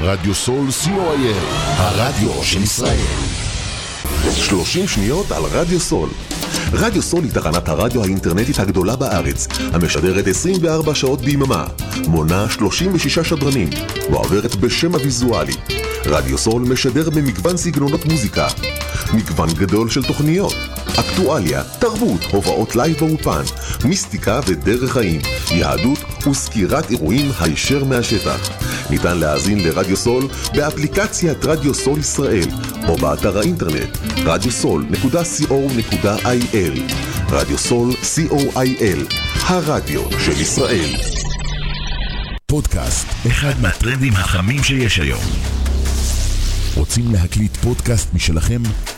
רדיו סול co.il, הרדיו של ישראל. 30 שניות על רדיו סול. רדיו סול היא תחנת הרדיו האינטרנטית הגדולה בארץ, המשדרת 24 שעות ביממה, מונה 36 שדרנים, ועוברת בשם הוויזואלי. רדיו סול משדר במגוון סגנונות מוזיקה, מגוון גדול של תוכניות, אקטואליה, תרבות, הופעות לייב באולפן, מיסטיקה ודרך חיים, יהדות וסקירת אירועים הישר מהשטח. ניתן להאזין לרדיו סול באפליקציית רדיו סול ישראל או באתר האינטרנט radiosol.co.il רדיו סול co.il הרדיו של ישראל פודקאסט, אחד מהטרנדים החמים שיש היום. רוצים להקליט פודקאסט משלכם?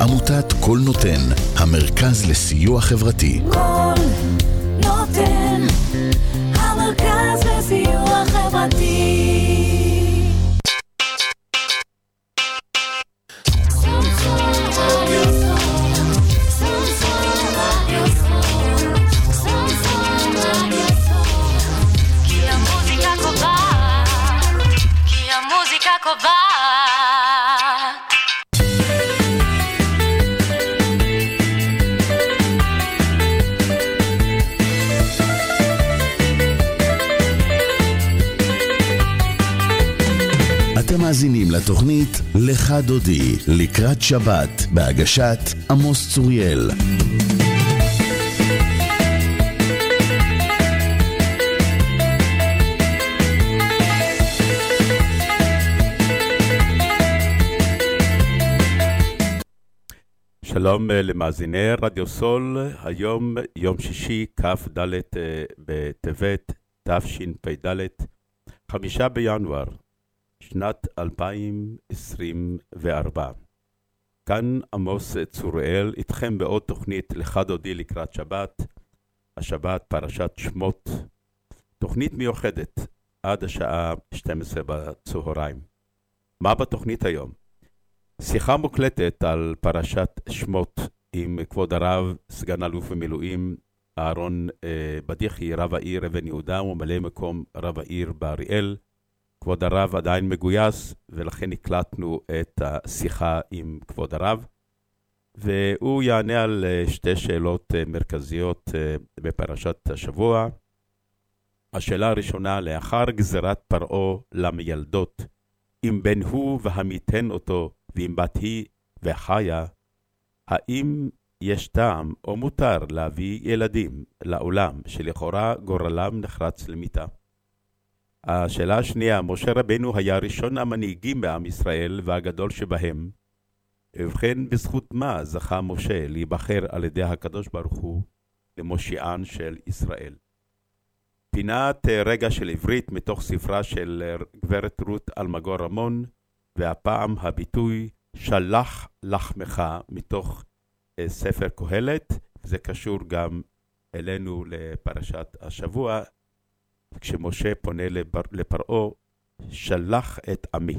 עמותת כל נותן, המרכז לסיוע חברתי. כל נותן, המרכז לסיוע חברתי. כי אתם מאזינים לתוכנית "לך דודי" לקראת שבת, בהגשת עמוס צוריאל. שלום אה, למאזיני רדיו סול, היום יום שישי, כ"ד אה, בטבת תשפ"ד, חמישה בינואר, שנת 2024. כאן עמוס צוראל, איתכם בעוד תוכנית לך דודי לקראת שבת, השבת פרשת שמות, תוכנית מיוחדת עד השעה 12 בצהריים. מה בתוכנית היום? שיחה מוקלטת על פרשת שמות עם כבוד הרב, סגן אלוף במילואים, אהרון אה, בדיחי, רב העיר אבן יהודה וממלא מקום רב העיר באריאל. כבוד הרב עדיין מגויס, ולכן הקלטנו את השיחה עם כבוד הרב, והוא יענה על אה, שתי שאלות אה, מרכזיות אה, בפרשת השבוע. השאלה הראשונה, לאחר גזירת פרעה למיילדות, אם בן הוא והמיתן אותו, ואם בת היא וחיה, האם יש טעם או מותר להביא ילדים לעולם שלכאורה גורלם נחרץ למיתה? השאלה השנייה, משה רבנו היה ראשון המנהיגים בעם ישראל והגדול שבהם. ובכן, בזכות מה זכה משה להיבחר על ידי הקדוש ברוך הוא למושיען של ישראל? פינת רגע של עברית מתוך ספרה של גברת רות אלמגור רמון, והפעם הביטוי שלח לחמך מתוך אה, ספר קהלת, זה קשור גם אלינו לפרשת השבוע, כשמשה פונה לפר... לפרעה, שלח את עמי.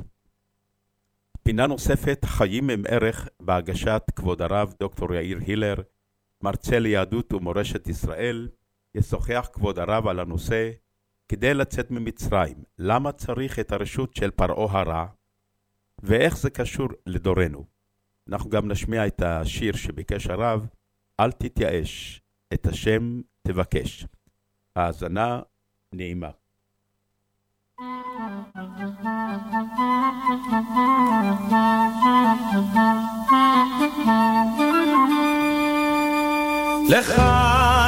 פינה נוספת, חיים עם ערך בהגשת כבוד הרב דוקטור יאיר הילר, מרצה ליהדות ומורשת ישראל, ישוחח כבוד הרב על הנושא כדי לצאת ממצרים, למה צריך את הרשות של פרעה הרע, ואיך זה קשור לדורנו. אנחנו גם נשמיע את השיר שביקש הרב, אל תתייאש, את השם תבקש. האזנה נעימה. לך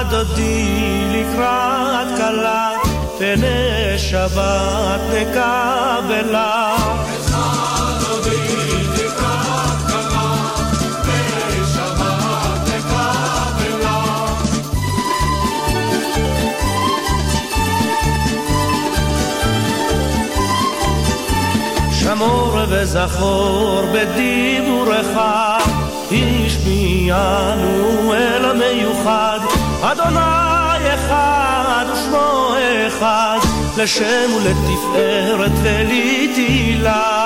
דודי לקראת כלה, פני שבת נקבלה. וזכור בדיבורך, השמיענו אל המיוחד, אדוני אחד ושמו אחד, לשם ולתפארת ולתהילה.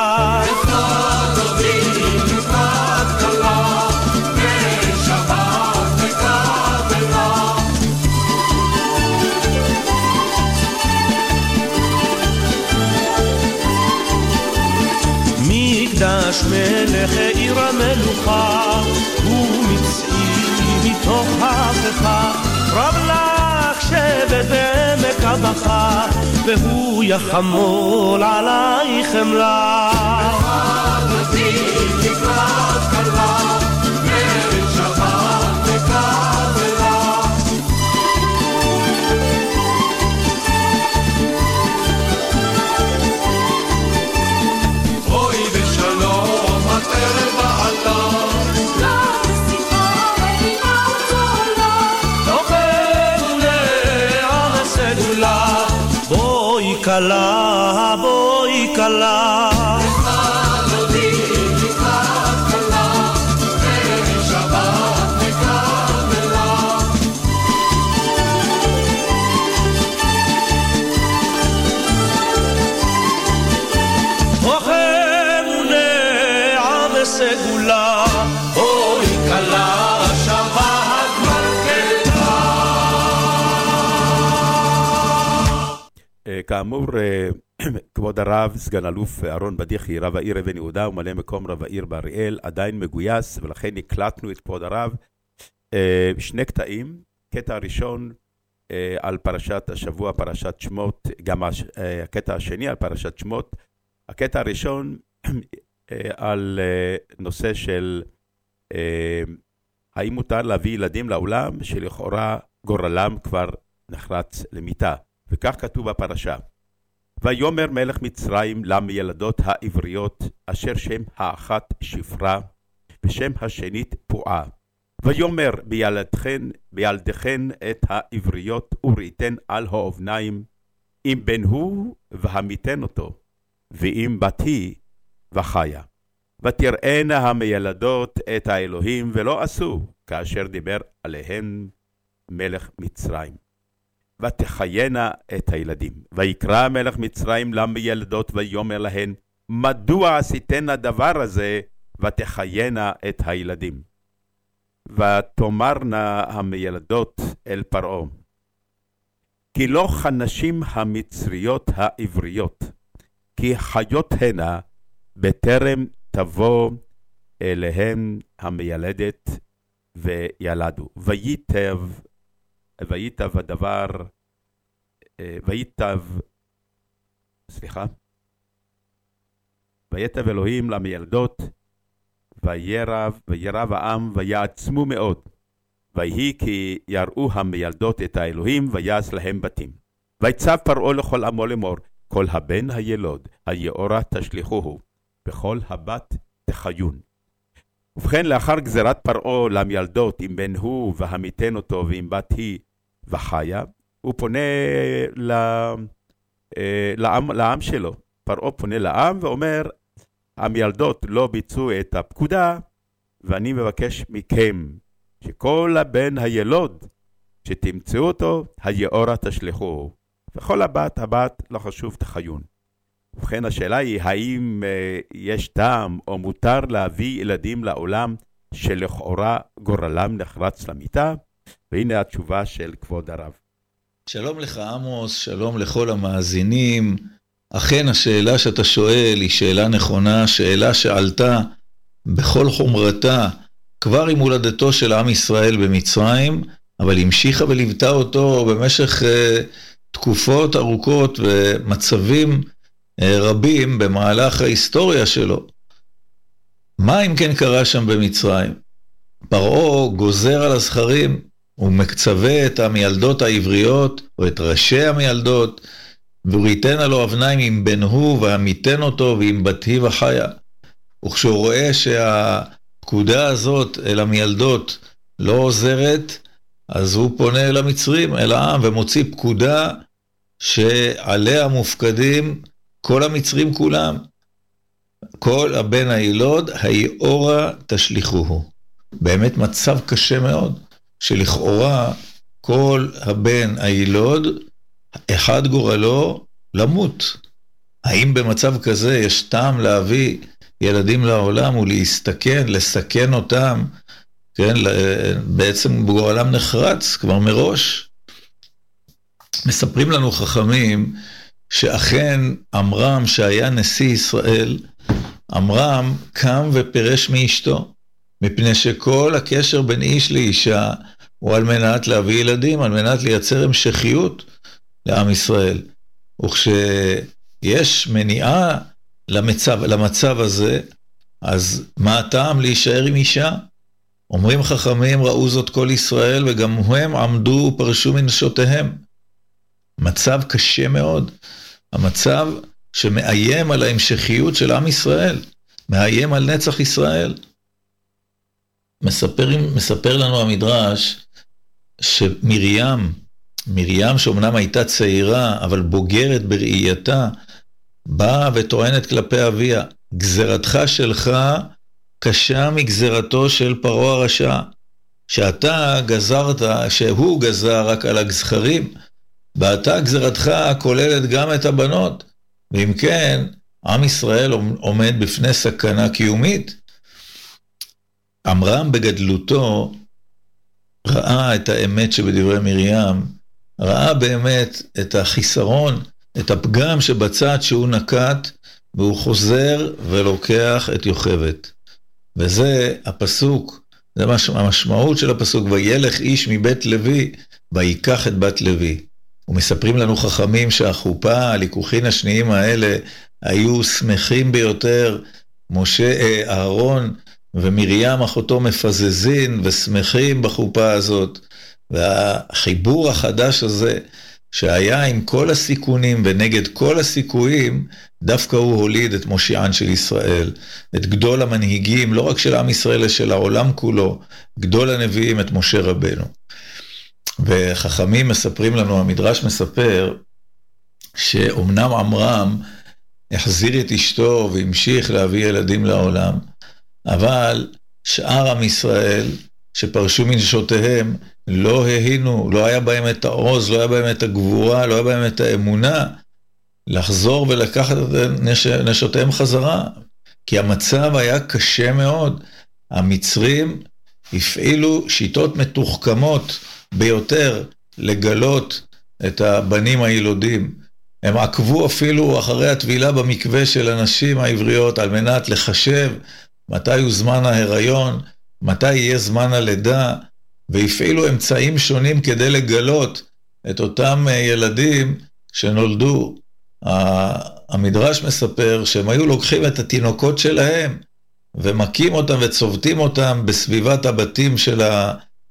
מקדש מלך עיר המלוכה, ומצעי מתוך הפכה, רב לך שבט בעמק הבכה, והוא יחמול עלייך חמלה. אוי calavo y calavo. כאמור, אה, כבוד הרב, סגן אלוף אהרון בדיחי, רב העיר אבן יהודה וממלא מקום רב העיר באריאל, עדיין מגויס, ולכן הקלטנו את כבוד הרב. אה, שני קטעים, קטע הראשון אה, על פרשת השבוע, פרשת שמות, גם אה, הקטע השני על פרשת שמות. הקטע הראשון אה, על אה, נושא של אה, האם מותר להביא ילדים לעולם שלכאורה גורלם כבר נחרץ למיתה. וכך כתוב בפרשה: ויאמר מלך מצרים למילדות העבריות, אשר שם האחת שפרה, ושם השנית פועה. ויאמר בילדכן, בילדכן את העבריות וראיתן על האובניים, אם בן הוא והמיתן אותו, ואם בת היא וחיה. ותראינה המילדות את האלוהים ולא עשו, כאשר דיבר עליהן מלך מצרים. ותחיינה את הילדים. ויקרא מלך מצרים למילדות ויאמר להן, מדוע עשיתן הדבר הזה, ותחיינה את הילדים. ותאמרנה המילדות אל פרעה, כי לא כנשים המצריות העבריות, כי חיות הנה בטרם תבוא אליהם המילדת וילדו. וייטב, וייטב הדבר, אה, וייטב, סליחה, ויטב אלוהים למילדות, וירב, וירב העם, ויעצמו מאוד. ויהי כי יראו המילדות את האלוהים, ויעש להם בתים. ויצב פרעה לכל עמו לאמור, כל הבן הילוד, היאורה תשליכוהו, וכל הבת תחיון. ובכן, לאחר גזירת פרעה למילדות, אם בן הוא והמיתן אותו, ואם בת היא וחיה, הוא פונה ל... אה, לעם, לעם שלו. פרעה פונה לעם ואומר, המילדות לא ביצעו את הפקודה, ואני מבקש מכם שכל הבן הילוד, שתמצאו אותו, היאורה תשלחוהו. וכל הבת, הבת, לא חשוב, תחיון. ובכן, השאלה היא, האם אה, יש טעם או מותר להביא ילדים לעולם שלכאורה גורלם נחרץ למיתה? והנה התשובה של כבוד הרב. שלום לך עמוס, שלום לכל המאזינים. אכן השאלה שאתה שואל היא שאלה נכונה, שאלה שעלתה בכל חומרתה כבר עם הולדתו של עם ישראל במצרים, אבל המשיכה וליוותה אותו במשך uh, תקופות ארוכות ומצבים uh, רבים במהלך ההיסטוריה שלו. מה אם כן קרה שם במצרים? פרעה גוזר על הזכרים הוא מצווה את המיילדות העבריות, או את ראשי המיילדות, וראיתנה לו אבניים עם בן הוא, ועמיתן אותו, ועם בת היא וחיה. וכשהוא רואה שהפקודה הזאת אל המיילדות לא עוזרת, אז הוא פונה אל המצרים, אל העם, ומוציא פקודה שעליה מופקדים כל המצרים כולם. כל הבן הילוד, היאורה תשליכוהו. באמת מצב קשה מאוד, שלכאורה כל הבן הילוד, אחד גורלו למות. האם במצב כזה יש טעם להביא ילדים לעולם ולהסתכן, לסכן אותם, כן, בעצם גורלם נחרץ כבר מראש? מספרים לנו חכמים שאכן עמרם, שהיה נשיא ישראל, עמרם קם ופירש מאשתו, מפני שכל הקשר בין איש לאישה הוא על מנת להביא ילדים, על מנת לייצר המשכיות לעם ישראל. וכשיש מניעה למצב, למצב הזה, אז מה הטעם להישאר עם אישה? אומרים חכמים, ראו זאת כל ישראל, וגם הם עמדו ופרשו מנשותיהם. מצב קשה מאוד. המצב שמאיים על ההמשכיות של עם ישראל, מאיים על נצח ישראל. מספר, מספר לנו המדרש שמרים, מרים שאומנם הייתה צעירה, אבל בוגרת בראייתה, באה וטוענת כלפי אביה, גזרתך שלך קשה מגזרתו של פרעה הרשע, שאתה גזרת, שהוא גזר רק על הזכרים, ועתה גזרתך כוללת גם את הבנות, ואם כן, עם ישראל עומד בפני סכנה קיומית. עמרם בגדלותו ראה את האמת שבדברי מרים, ראה באמת את החיסרון, את הפגם שבצד שהוא נקט, והוא חוזר ולוקח את יוכבת. וזה הפסוק, זה המשמעות של הפסוק, וילך איש מבית לוי, ויקח את בת לוי. ומספרים לנו חכמים שהחופה, הליכוחין השניים האלה, היו שמחים ביותר. משה, אה, אהרון ומרים אחותו מפזזין ושמחים בחופה הזאת. והחיבור החדש הזה, שהיה עם כל הסיכונים ונגד כל הסיכויים, דווקא הוא הוליד את מושיען של ישראל, את גדול המנהיגים, לא רק של עם ישראל, אלא של העולם כולו, גדול הנביאים, את משה רבנו. וחכמים מספרים לנו, המדרש מספר, שאומנם עמרם החזיר את אשתו והמשיך להביא ילדים לעולם, אבל שאר עם ישראל שפרשו מנשותיהם לא ההינו, לא היה בהם את העוז, לא היה בהם את הגבורה, לא היה בהם את האמונה לחזור ולקחת את נש... נשותיהם חזרה. כי המצב היה קשה מאוד. המצרים הפעילו שיטות מתוחכמות ביותר לגלות את הבנים הילודים. הם עקבו אפילו אחרי הטבילה במקווה של הנשים העבריות על מנת לחשב מתי הוא זמן ההיריון, מתי יהיה זמן הלידה, והפעילו אמצעים שונים כדי לגלות את אותם אה, ילדים שנולדו. המדרש מספר שהם היו לוקחים את התינוקות שלהם ומכים אותם וצובטים אותם בסביבת הבתים של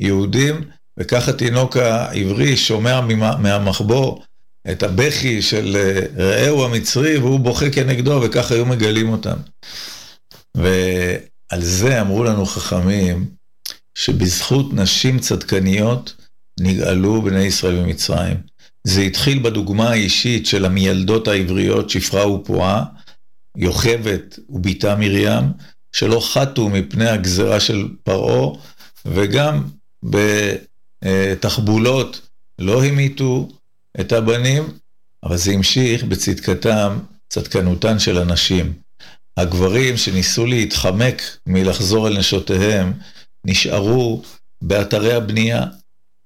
היהודים, וכך התינוק העברי שומע מהמחבור את הבכי של אה, רעהו המצרי, והוא בוכה כנגדו, וכך היו מגלים אותם. ועל זה אמרו לנו חכמים, שבזכות נשים צדקניות נגאלו בני ישראל ממצרים. זה התחיל בדוגמה האישית של המיילדות העבריות, שפרה ופועה, יוכבת ובתה מרים, שלא חטאו מפני הגזרה של פרעה, וגם בתחבולות לא המיתו את הבנים, אבל זה המשיך בצדקתם, צדקנותן של הנשים. הגברים שניסו להתחמק מלחזור אל נשותיהם, נשארו באתרי הבנייה.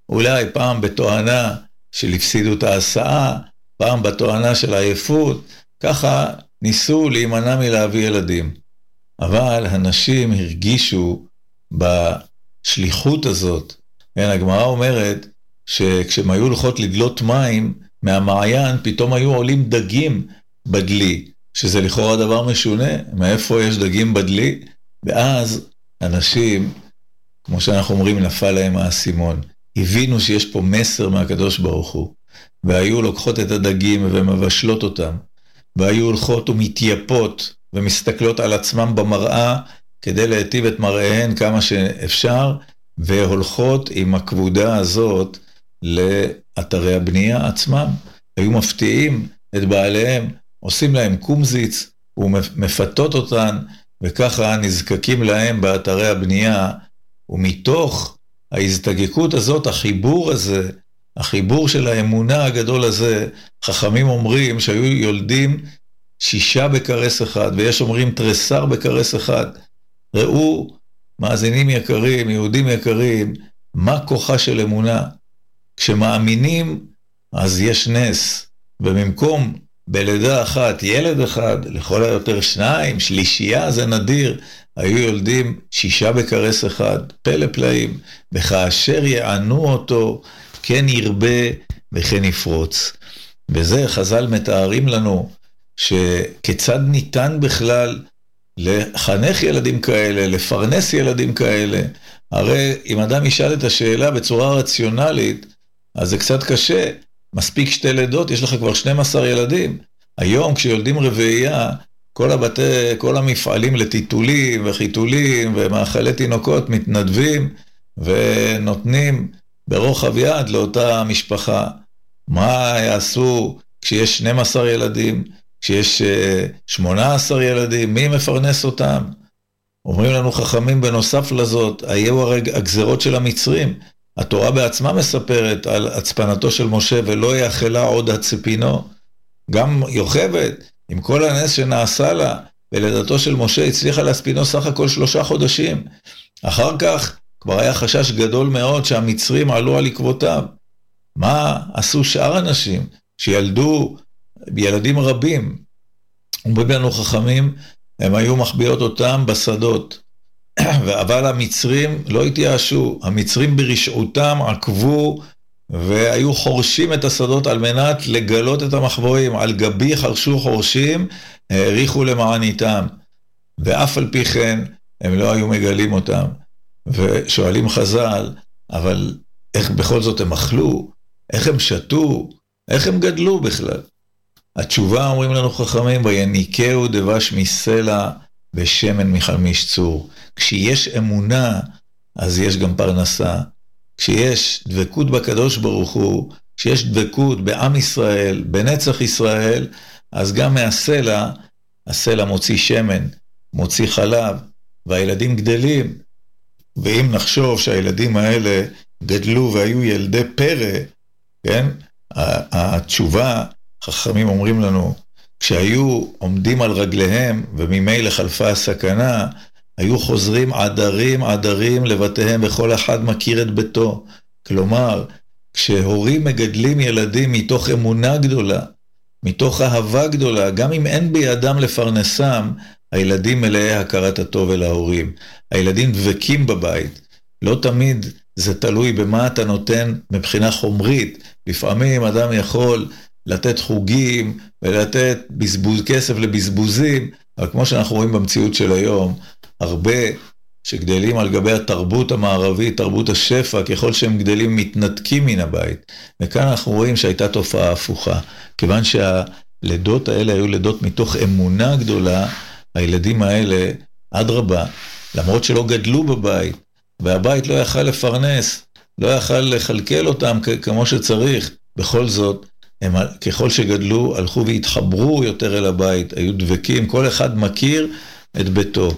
אולי פעם בתואנה של הפסידו את ההסעה, פעם בתואנה של עייפות, ככה ניסו להימנע מלהביא ילדים. אבל הנשים הרגישו בשליחות הזאת. כן, הגמרא אומרת שכשהם היו הולכות לדלות מים מהמעיין, פתאום היו עולים דגים בדלי, שזה לכאורה דבר משונה, מאיפה יש דגים בדלי? ואז אנשים כמו שאנחנו אומרים, נפל להם האסימון. הבינו שיש פה מסר מהקדוש ברוך הוא, והיו לוקחות את הדגים ומבשלות אותם, והיו הולכות ומתייפות ומסתכלות על עצמם במראה כדי להיטיב את מראיהן כמה שאפשר, והולכות עם הכבודה הזאת לאתרי הבנייה עצמם. היו מפתיעים את בעליהם, עושים להם קומזיץ ומפתות אותן, וככה נזקקים להם באתרי הבנייה, ומתוך ההזדקקות הזאת, החיבור הזה, החיבור של האמונה הגדול הזה, חכמים אומרים שהיו יולדים שישה בכרס אחד, ויש אומרים תריסר בכרס אחד. ראו, מאזינים יקרים, יהודים יקרים, מה כוחה של אמונה. כשמאמינים, אז יש נס, ובמקום בלידה אחת ילד אחד, לכל היותר שניים, שלישייה זה נדיר, היו יולדים שישה בכרס אחד, פלא פלאים, וכאשר יענו אותו, כן ירבה וכן יפרוץ. וזה חז"ל מתארים לנו, שכיצד ניתן בכלל לחנך ילדים כאלה, לפרנס ילדים כאלה. הרי אם אדם ישאל את השאלה בצורה רציונלית, אז זה קצת קשה. מספיק שתי לידות, יש לך כבר 12 ילדים. היום כשיולדים רביעייה, כל הבתי, כל המפעלים לטיטולים וחיתולים ומאכלי תינוקות מתנדבים ונותנים ברוחב יד לאותה משפחה. מה יעשו כשיש 12 ילדים, כשיש 18 אה, ילדים, מי מפרנס אותם? אומרים לנו חכמים בנוסף לזאת, היו הרי הגזרות של המצרים. התורה בעצמה מספרת על הצפנתו של משה ולא יאכלה עוד הצפינו. גם יוכבד, עם כל הנס שנעשה לה, בלידתו של משה הצליחה להספינו סך הכל שלושה חודשים. אחר כך כבר היה חשש גדול מאוד שהמצרים עלו על עקבותיו. מה עשו שאר הנשים שילדו ילדים רבים? אומרים לנו חכמים, הם היו מחביאות אותם בשדות. אבל המצרים לא התייאשו, המצרים ברשעותם עקבו והיו חורשים את השדות על מנת לגלות את המחבואים. על גבי חרשו חורשים, העריכו למעניתם. ואף על פי כן, הם לא היו מגלים אותם. ושואלים חז"ל, אבל איך בכל זאת הם אכלו? איך הם שתו? איך הם גדלו בכלל? התשובה, אומרים לנו חכמים, ויניקהו דבש מסלע ושמן מחמיש צור. כשיש אמונה, אז יש גם פרנסה. כשיש דבקות בקדוש ברוך הוא, כשיש דבקות בעם ישראל, בנצח ישראל, אז גם מהסלע, הסלע מוציא שמן, מוציא חלב, והילדים גדלים. ואם נחשוב שהילדים האלה גדלו והיו ילדי פרא, כן? התשובה, חכמים אומרים לנו, כשהיו עומדים על רגליהם וממילא חלפה הסכנה, היו חוזרים עדרים עדרים לבתיהם וכל אחד מכיר את ביתו. כלומר, כשהורים מגדלים ילדים מתוך אמונה גדולה, מתוך אהבה גדולה, גם אם אין בידם לפרנסם, הילדים מלאי הכרת הטוב אל ההורים. הילדים דבקים בבית. לא תמיד זה תלוי במה אתה נותן מבחינה חומרית. לפעמים אדם יכול לתת חוגים ולתת בזבוז, כסף לבזבוזים, אבל כמו שאנחנו רואים במציאות של היום, הרבה שגדלים על גבי התרבות המערבית, תרבות השפע, ככל שהם גדלים מתנתקים מן הבית. וכאן אנחנו רואים שהייתה תופעה הפוכה. כיוון שהלידות האלה היו לידות מתוך אמונה גדולה, הילדים האלה, אדרבה, למרות שלא גדלו בבית, והבית לא יכל לפרנס, לא יכל לכלכל אותם כמו שצריך, בכל זאת, הם ככל שגדלו, הלכו והתחברו יותר אל הבית, היו דבקים, כל אחד מכיר את ביתו.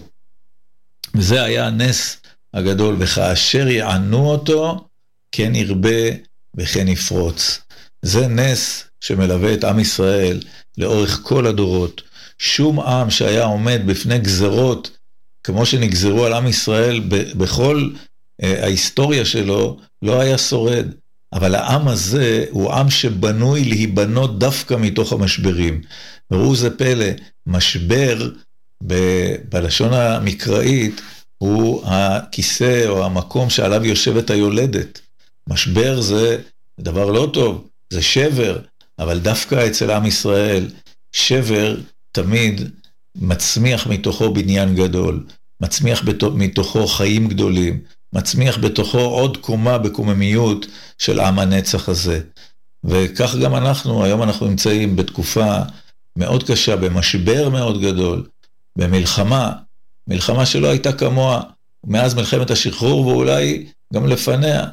וזה היה הנס הגדול, וכאשר יענו אותו, כן ירבה וכן יפרוץ. זה נס שמלווה את עם ישראל לאורך כל הדורות. שום עם שהיה עומד בפני גזרות, כמו שנגזרו על עם ישראל בכל אה, ההיסטוריה שלו, לא היה שורד. אבל העם הזה הוא עם שבנוי להיבנות דווקא מתוך המשברים. וראו זה פלא, משבר ב- בלשון המקראית הוא הכיסא או המקום שעליו יושבת היולדת. משבר זה דבר לא טוב, זה שבר, אבל דווקא אצל עם ישראל, שבר תמיד מצמיח מתוכו בניין גדול, מצמיח מתוכו חיים גדולים, מצמיח בתוכו עוד קומה בקוממיות של עם הנצח הזה. וכך גם אנחנו, היום אנחנו נמצאים בתקופה מאוד קשה, במשבר מאוד גדול, במלחמה, מלחמה שלא הייתה כמוה מאז מלחמת השחרור ואולי גם לפניה.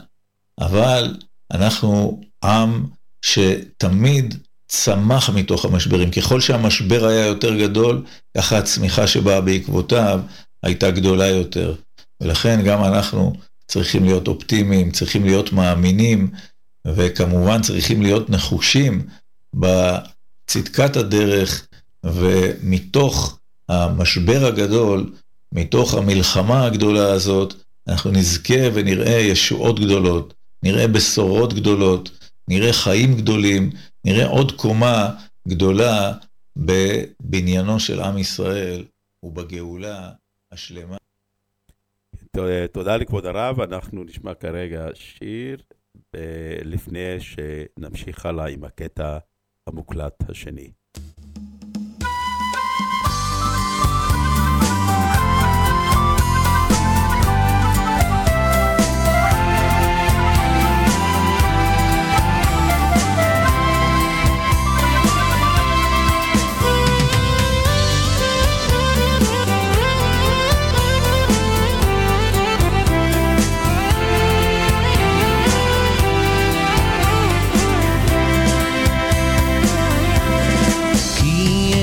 אבל אנחנו עם שתמיד צמח מתוך המשברים. ככל שהמשבר היה יותר גדול, ככה הצמיחה שבאה בעקבותיו הייתה גדולה יותר. ולכן גם אנחנו צריכים להיות אופטימיים, צריכים להיות מאמינים, וכמובן צריכים להיות נחושים בצדקת הדרך, ומתוך המשבר הגדול, מתוך המלחמה הגדולה הזאת, אנחנו נזכה ונראה ישועות גדולות, נראה בשורות גדולות, נראה חיים גדולים, נראה עוד קומה גדולה בבניינו של עם ישראל ובגאולה השלמה. תודה לכבוד הרב, אנחנו נשמע כרגע שיר לפני שנמשיך הלאה עם הקטע המוקלט השני.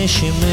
she made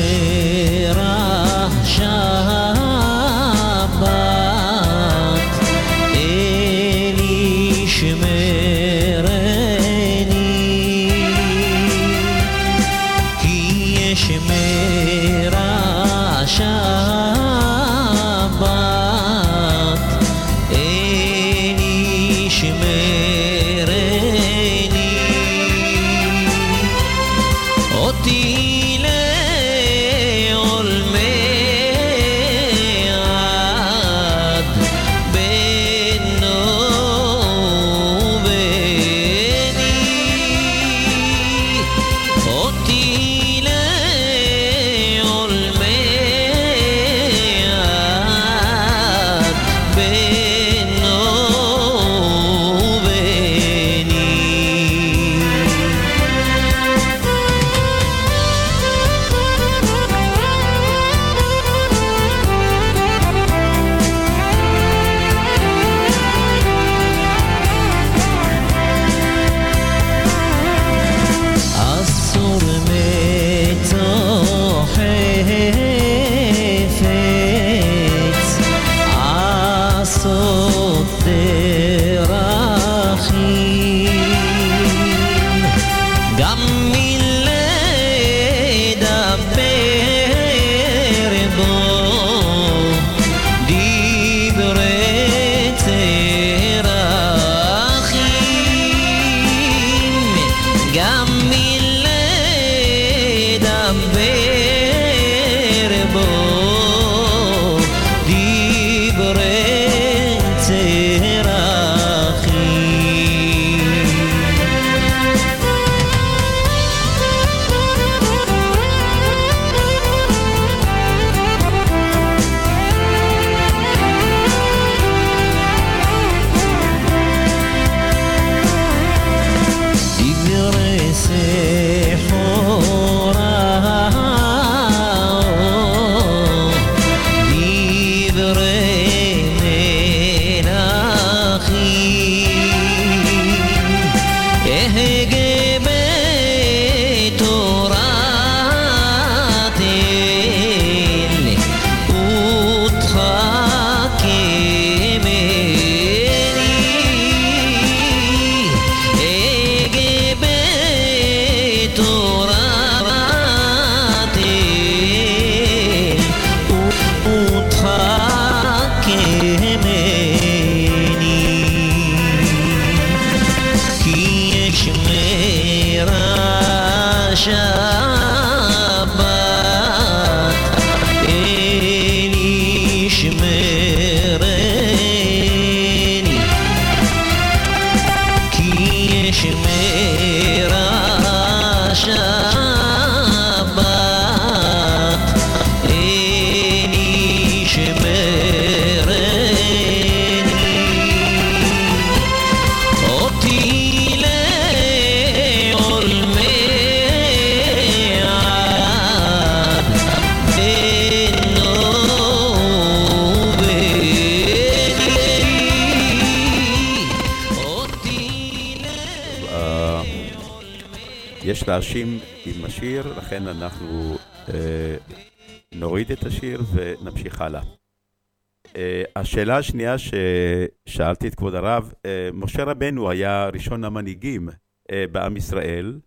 השאלה השנייה ששאלתי את כבוד הרב, אה, משה רבנו היה ראשון המנהיגים אה, בעם ישראל,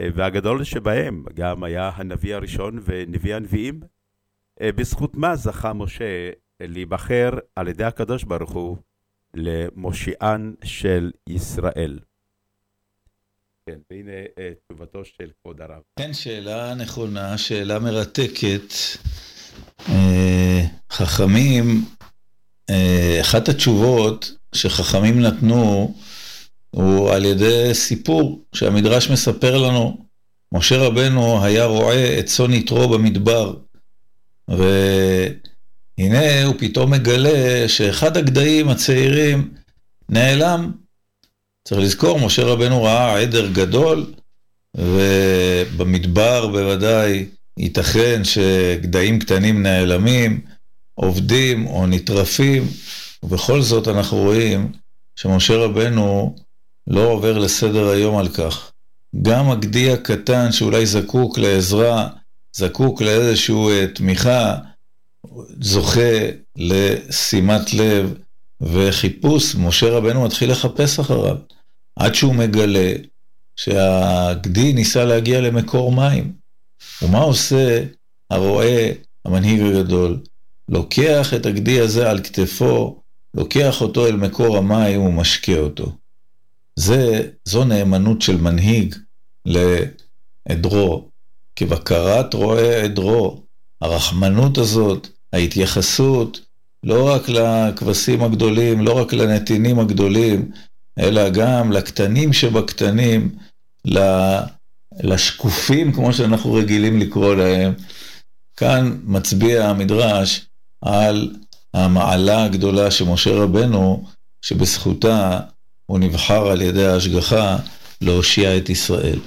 אה, והגדול שבהם גם היה הנביא הראשון ונביא הנביאים. בזכות מה זכה משה להיבחר על ידי הקדוש ברוך הוא למושיען של ישראל? כן, והנה תשובתו של כבוד הרב. כן, שאלה נכונה, שאלה מרתקת. חכמים, אחת התשובות שחכמים נתנו הוא על ידי סיפור שהמדרש מספר לנו. משה רבנו היה רועה את צאן יתרו במדבר, והנה הוא פתאום מגלה שאחד הגדיים הצעירים נעלם. צריך לזכור, משה רבנו ראה עדר גדול, ובמדבר בוודאי ייתכן שגדיים קטנים נעלמים, עובדים או נטרפים, ובכל זאת אנחנו רואים שמשה רבנו לא עובר לסדר היום על כך. גם הגדי הקטן שאולי זקוק לעזרה, זקוק לאיזושהי אה, תמיכה, זוכה לשימת לב וחיפוש, משה רבנו מתחיל לחפש אחריו, עד שהוא מגלה שהגדי ניסה להגיע למקור מים. ומה עושה הרועה, המנהיג הגדול? לוקח את הגדי הזה על כתפו, לוקח אותו אל מקור המים ומשקה אותו. זה, זו נאמנות של מנהיג לעדרו. כבקרת רועה עדרו, הרחמנות הזאת, ההתייחסות, לא רק לכבשים הגדולים, לא רק לנתינים הגדולים, אלא גם לקטנים שבקטנים, לשקופים, כמו שאנחנו רגילים לקרוא להם. כאן מצביע המדרש על המעלה הגדולה שמשה רבנו, שבזכותה הוא נבחר על ידי ההשגחה להושיע את ישראל.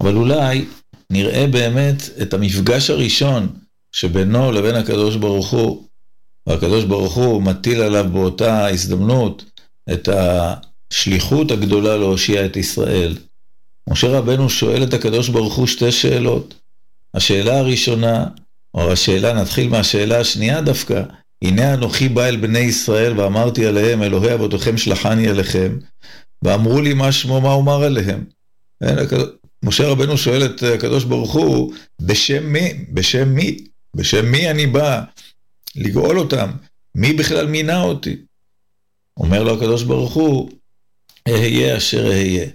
אבל אולי נראה באמת את המפגש הראשון שבינו לבין הקדוש ברוך הוא, והקדוש ברוך הוא מטיל עליו באותה הזדמנות את השליחות הגדולה להושיע את ישראל. משה רבנו שואל את הקדוש ברוך הוא שתי שאלות. השאלה הראשונה, או השאלה, נתחיל מהשאלה השנייה דווקא, הנה אנוכי בא אל בני ישראל ואמרתי עליהם, אלוהי אבותיכם שלחני אליכם, ואמרו לי מה שמו, מה אומר עליהם. משה רבנו שואל את הקדוש ברוך הוא, בשם מי? בשם מי? בשם מי אני בא לגאול אותם? מי בכלל מינה אותי? אומר לו הקדוש ברוך הוא, אהיה אשר אהיה.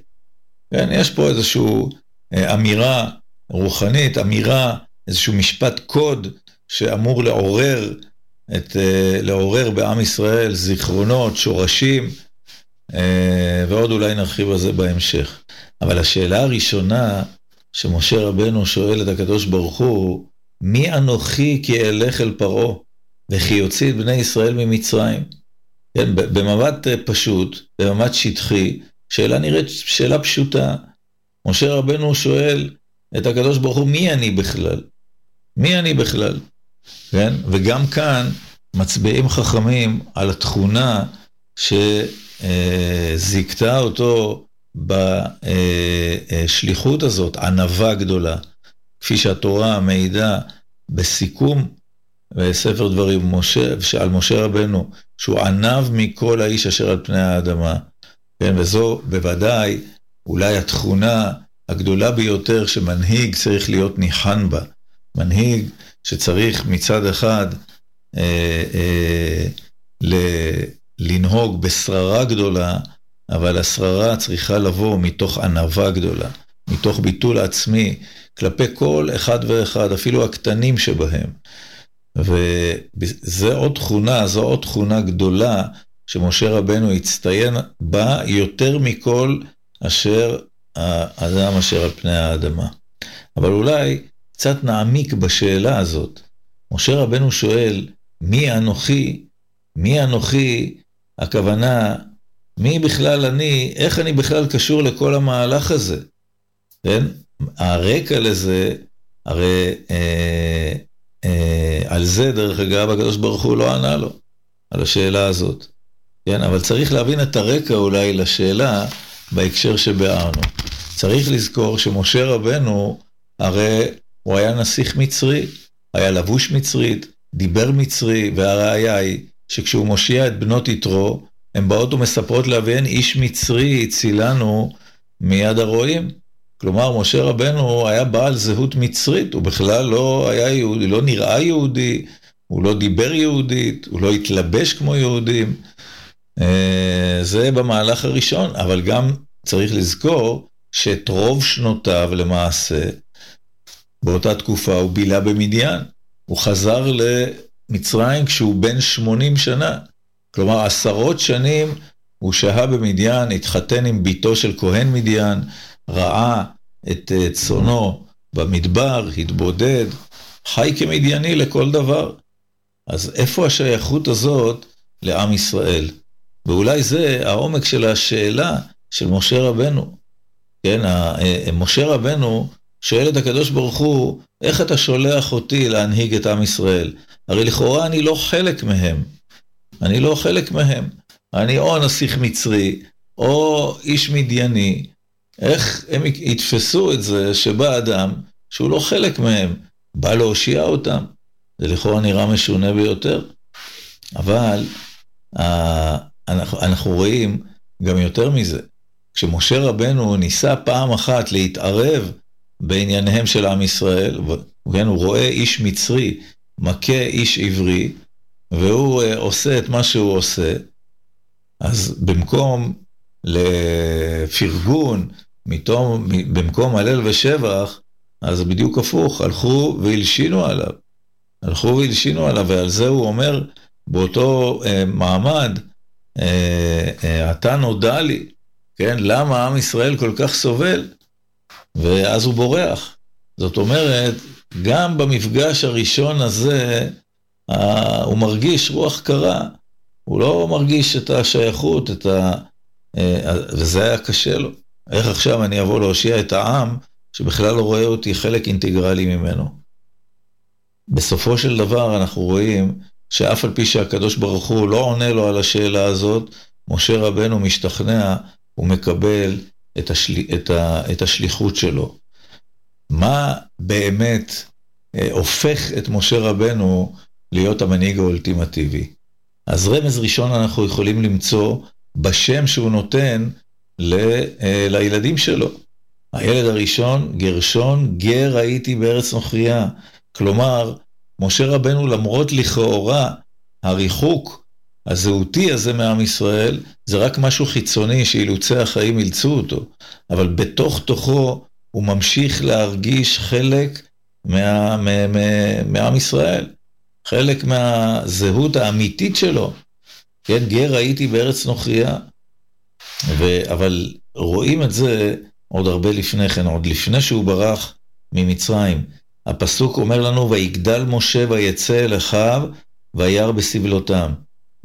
כן, יש פה איזושהי אה, אמירה רוחנית, אמירה, איזשהו משפט קוד שאמור לעורר, את, אה, לעורר בעם ישראל זיכרונות, שורשים, אה, ועוד אולי נרחיב על זה בהמשך. אבל השאלה הראשונה שמשה רבנו שואל את הקדוש ברוך הוא, מי אנוכי כי אלך אל פרעה וכי יוציא את בני ישראל ממצרים? כן, במבט פשוט, במבט שטחי, שאלה נראית שאלה פשוטה. משה רבנו שואל את הקדוש ברוך הוא, מי אני בכלל? מי אני בכלל? כן? וגם כאן מצביעים חכמים על התכונה שזיכתה אותו בשליחות הזאת, ענווה גדולה. כפי שהתורה מעידה בסיכום בספר דברים משה, על משה רבנו, שהוא ענב מכל האיש אשר על פני האדמה. כן, וזו בוודאי אולי התכונה הגדולה ביותר שמנהיג צריך להיות ניחן בה. מנהיג שצריך מצד אחד אה, אה, לנהוג בשררה גדולה, אבל השררה צריכה לבוא מתוך ענווה גדולה, מתוך ביטול עצמי כלפי כל אחד ואחד, אפילו הקטנים שבהם. וזו עוד תכונה, זו עוד תכונה גדולה שמשה רבנו הצטיין בה יותר מכל אשר האדם אשר על פני האדמה. אבל אולי קצת נעמיק בשאלה הזאת. משה רבנו שואל, מי אנוכי? מי אנוכי? הכוונה, מי בכלל אני? איך אני בכלל קשור לכל המהלך הזה? כן? הרקע לזה, הרי אה, אה, על זה, דרך אגב, הקדוש ברוך הוא לא ענה לו, על השאלה הזאת. כן, אבל צריך להבין את הרקע אולי לשאלה בהקשר שביארנו. צריך לזכור שמשה רבנו, הרי הוא היה נסיך מצרי, היה לבוש מצרית, דיבר מצרי, והראיה היא שכשהוא מושיע את בנות יתרו, הן באות ומספרות לאביהן, איש מצרי הצילנו מיד הרועים. כלומר, משה רבנו היה בעל זהות מצרית, הוא בכלל לא היה יהודי, לא נראה יהודי, הוא לא דיבר יהודית, הוא לא התלבש כמו יהודים. אה, זה במהלך הראשון, אבל גם צריך לזכור שאת רוב שנותיו למעשה, באותה תקופה הוא בילה במדיין. הוא חזר למצרים כשהוא בן 80 שנה. כלומר, עשרות שנים הוא שהה במדיין, התחתן עם בתו של כהן מדיין, ראה את אה, צונו במדבר, התבודד, חי כמדייני לכל דבר. אז איפה השייכות הזאת לעם ישראל? ואולי זה העומק של השאלה של משה רבנו. כן, אה, משה רבנו שואל את הקדוש ברוך הוא, איך אתה שולח אותי להנהיג את עם ישראל? הרי לכאורה אני לא חלק מהם. אני לא חלק מהם. אני או נסיך מצרי, או איש מדייני. איך הם יתפסו את זה שבא אדם שהוא לא חלק מהם, בא להושיע אותם? זה לכאורה נראה משונה ביותר. אבל אה, אנחנו, אנחנו רואים גם יותר מזה. כשמשה רבנו ניסה פעם אחת להתערב בענייניהם של עם ישראל, כן, הוא רואה איש מצרי מכה איש עברי, והוא uh, עושה את מה שהוא עושה, אז במקום לפרגון, מתום, במקום הלל ושבח, אז בדיוק הפוך, הלכו והלשינו עליו. הלכו והלשינו עליו, ועל זה הוא אומר באותו uh, מעמד, uh, uh, אתה נודע לי, כן, למה עם ישראל כל כך סובל? ואז הוא בורח. זאת אומרת, גם במפגש הראשון הזה, הוא מרגיש רוח קרה. הוא לא מרגיש את השייכות, את ה... אה, וזה היה קשה לו. איך עכשיו אני אבוא להושיע את העם, שבכלל לא רואה אותי חלק אינטגרלי ממנו. בסופו של דבר אנחנו רואים שאף על פי שהקדוש ברוך הוא לא עונה לו על השאלה הזאת, משה רבנו משתכנע, הוא מקבל את, השל... את, ה... את השליחות שלו. מה באמת אה, הופך את משה רבנו להיות המנהיג האולטימטיבי? אז רמז ראשון אנחנו יכולים למצוא בשם שהוא נותן ל... אה, לילדים שלו. הילד הראשון, גרשון, גר הייתי בארץ נוכריה. כלומר, משה רבנו למרות לכאורה הריחוק הזהותי הזה מעם ישראל, זה רק משהו חיצוני שאילוצי החיים אילצו אותו, אבל בתוך תוכו הוא ממשיך להרגיש חלק מה, מה, מה, מעם ישראל, חלק מהזהות האמיתית שלו. כן, גר הייתי בארץ נוכריה, ו, אבל רואים את זה עוד הרבה לפני כן, עוד לפני שהוא ברח ממצרים. הפסוק אומר לנו, ויגדל משה ויצא אל אחיו, וירא בסבלותם.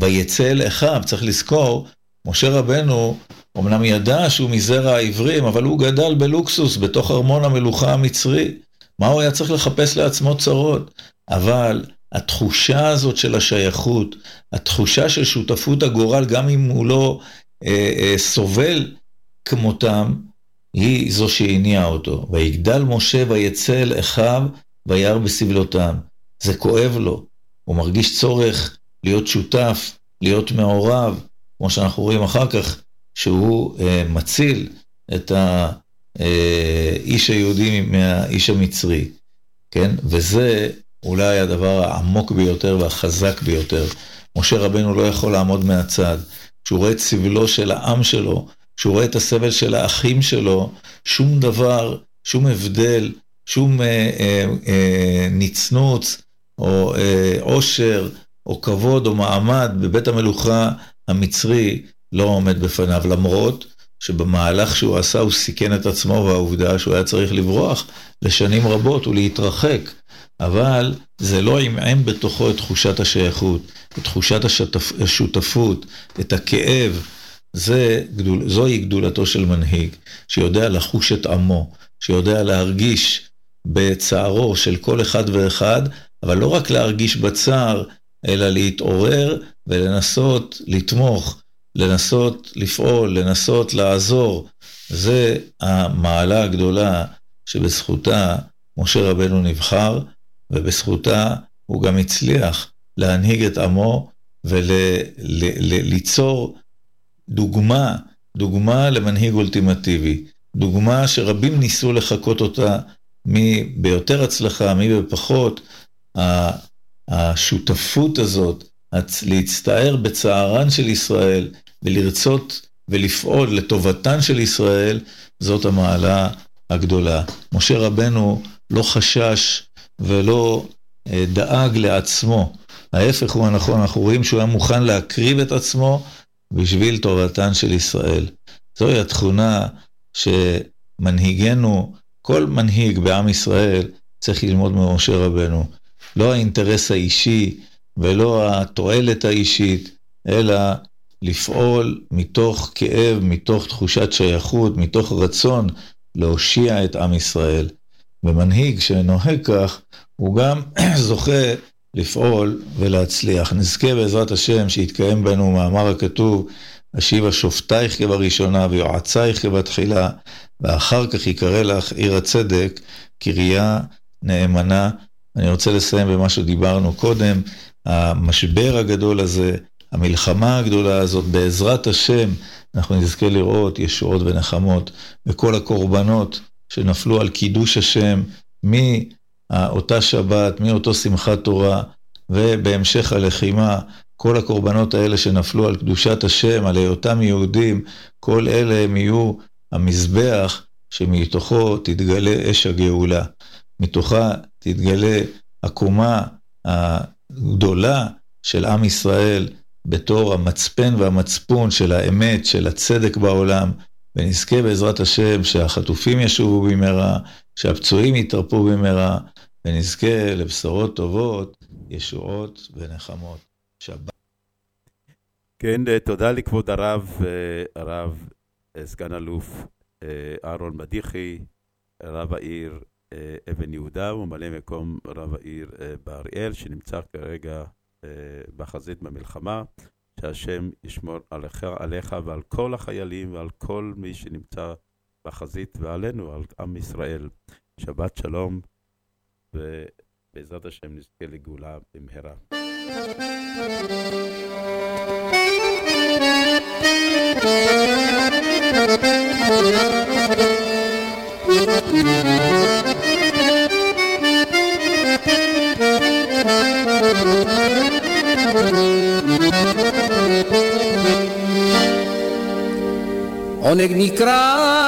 ויצא אל אחיו, צריך לזכור, משה רבנו אמנם ידע שהוא מזרע העברים, אבל הוא גדל בלוקסוס בתוך ארמון המלוכה המצרי. מה הוא היה צריך לחפש לעצמו צרות? אבל התחושה הזאת של השייכות, התחושה של שותפות הגורל, גם אם הוא לא אה, אה, סובל כמותם, היא זו שהניעה אותו. ויגדל משה ויצא אל אחיו וירא בסבלותם. זה כואב לו, הוא מרגיש צורך להיות שותף, להיות מעורב, כמו שאנחנו רואים אחר כך, שהוא אה, מציל את האיש היהודי מהאיש המצרי, כן? וזה אולי הדבר העמוק ביותר והחזק ביותר. משה רבנו לא יכול לעמוד מהצד. כשהוא רואה את סבלו של העם שלו, כשהוא רואה את הסבל של האחים שלו, שום דבר, שום הבדל, שום אה, אה, אה, נצנוץ או אה, עושר או כבוד או מעמד בבית המלוכה המצרי לא עומד בפניו, למרות שבמהלך שהוא עשה הוא סיכן את עצמו והעובדה שהוא היה צריך לברוח לשנים רבות ולהתרחק. אבל זה לא עמעם בתוכו את תחושת השייכות, את תחושת השותפ, השותפות, את הכאב. זה, גדול, זוהי גדולתו של מנהיג, שיודע לחוש את עמו, שיודע להרגיש בצערו של כל אחד ואחד, אבל לא רק להרגיש בצער, אלא להתעורר ולנסות לתמוך לנסות לפעול, לנסות לעזור. זה המעלה הגדולה שבזכותה משה רבנו נבחר, ובזכותה הוא גם הצליח להנהיג את עמו וליצור דוגמה, דוגמה למנהיג אולטימטיבי. דוגמה שרבים ניסו לחקות אותה, מי ביותר הצלחה, מי בפחות. השותפות הזאת, להצטער בצערן של ישראל ולרצות ולפעול לטובתן של ישראל, זאת המעלה הגדולה. משה רבנו לא חשש ולא אה, דאג לעצמו. ההפך הוא הנכון, אנחנו רואים שהוא היה מוכן להקריב את עצמו בשביל טובתן של ישראל. זוהי התכונה שמנהיגנו, כל מנהיג בעם ישראל צריך ללמוד ממשה רבנו. לא האינטרס האישי ולא התועלת האישית, אלא לפעול מתוך כאב, מתוך תחושת שייכות, מתוך רצון להושיע את עם ישראל. ומנהיג שנוהג כך, הוא גם זוכה לפעול ולהצליח. נזכה בעזרת השם שיתקיים בנו מאמר הכתוב, אשיבה שופטייך כבראשונה ויועצייך כבתחילה, ואחר כך יקרא לך עיר הצדק, קריה נאמנה. אני רוצה לסיים במה שדיברנו קודם, המשבר הגדול הזה, המלחמה הגדולה הזאת, בעזרת השם, אנחנו נזכה לראות ישועות ונחמות, וכל הקורבנות שנפלו על קידוש השם מאותה שבת, מאותו שמחת תורה, ובהמשך הלחימה, כל הקורבנות האלה שנפלו על קדושת השם, על היותם יהודים, כל אלה הם יהיו המזבח שמתוכו תתגלה אש הגאולה. מתוכה תתגלה הקומה הגדולה של עם ישראל בתור המצפן והמצפון של האמת, של הצדק בעולם, ונזכה בעזרת השם שהחטופים ישובו במהרה, שהפצועים יתרפו במהרה, ונזכה לבשורות טובות, ישועות ונחמות. שבת. כן, אה, תודה לכבוד הרב, אה, הרב אה, סגן אלוף אהרון מדיחי, רב העיר אבן יהודה וממלא מקום רב העיר באריאל, שנמצא כרגע בחזית במלחמה. שהשם ישמור עליך, עליך ועל כל החיילים ועל כל מי שנמצא בחזית ועלינו, על עם ישראל. שבת שלום, ובעזרת השם נזכה לגאולה במהרה. עונג נקרא בל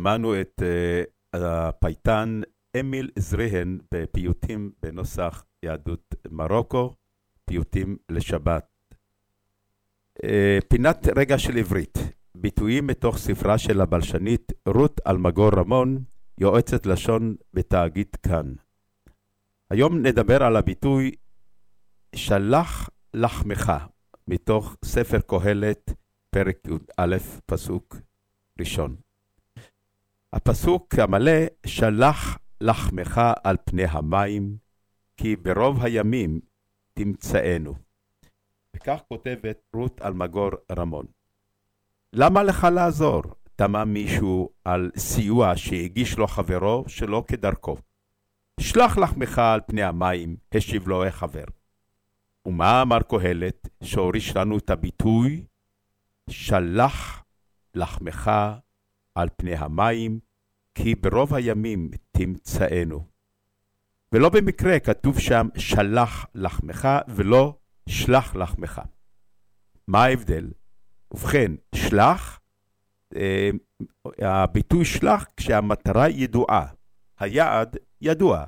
שמענו את uh, הפייטן אמיל זריהן בפיוטים בנוסח יהדות מרוקו, פיוטים לשבת. Uh, פינת רגע של עברית, ביטויים מתוך ספרה של הבלשנית רות אלמגור רמון, יועצת לשון בתאגיד כאן. היום נדבר על הביטוי שלח לחמך, מתוך ספר קהלת, פרק י"א, פסוק ראשון. הפסוק המלא, שלח לחמך על פני המים, כי ברוב הימים תמצאנו. וכך כותבת רות אלמגור רמון. למה לך לעזור? תמה מישהו על סיוע שהגיש לו חברו שלא כדרכו. שלח לחמך על פני המים, השיב לו החבר. ומה אמר קהלת, שהוריש לנו את הביטוי, שלח לחמך על פני המים, כי ברוב הימים תמצאנו. ולא במקרה כתוב שם שלח לחמך ולא שלח לחמך. מה ההבדל? ובכן, שלח, אה, הביטוי שלח כשהמטרה ידועה, היעד ידוע.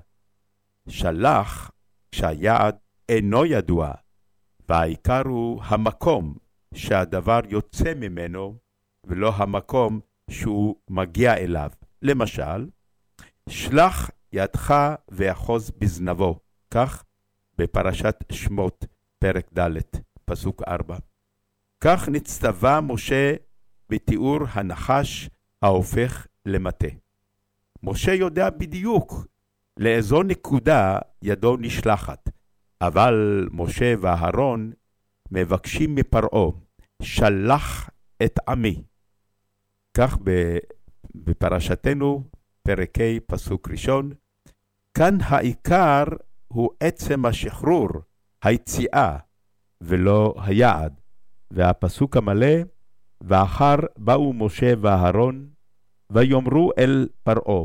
שלח כשהיעד אינו ידוע, והעיקר הוא המקום שהדבר יוצא ממנו, ולא המקום שהוא מגיע אליו. למשל, שלח ידך ואחוז בזנבו, כך בפרשת שמות, פרק ד', פסוק 4. כך נצטווה משה בתיאור הנחש ההופך למטה. משה יודע בדיוק לאיזו נקודה ידו נשלחת, אבל משה ואהרון מבקשים מפרעה, שלח את עמי. כך בפרשתנו, פרק ה', פסוק ראשון, כאן העיקר הוא עצם השחרור, היציאה, ולא היעד. והפסוק המלא, ואחר באו משה ואהרון, ויאמרו אל פרעה,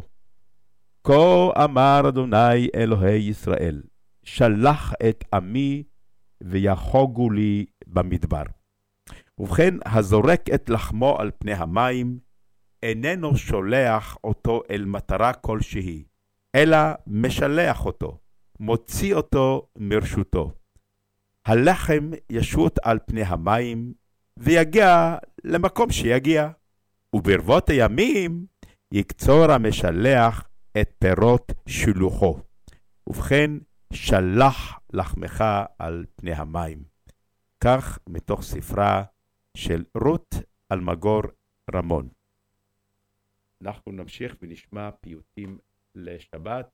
כה אמר אדוני אלוהי ישראל, שלח את עמי ויחוגו לי במדבר. ובכן, הזורק את לחמו על פני המים, איננו שולח אותו אל מטרה כלשהי, אלא משלח אותו, מוציא אותו מרשותו. הלחם ישוט על פני המים, ויגיע למקום שיגיע, וברבות הימים יקצור המשלח את פירות שילוחו. ובכן, שלח לחמך על פני המים. כך מתוך ספרה של רות אלמגור רמון. אנחנו נמשיך ונשמע פיוטים לשבת.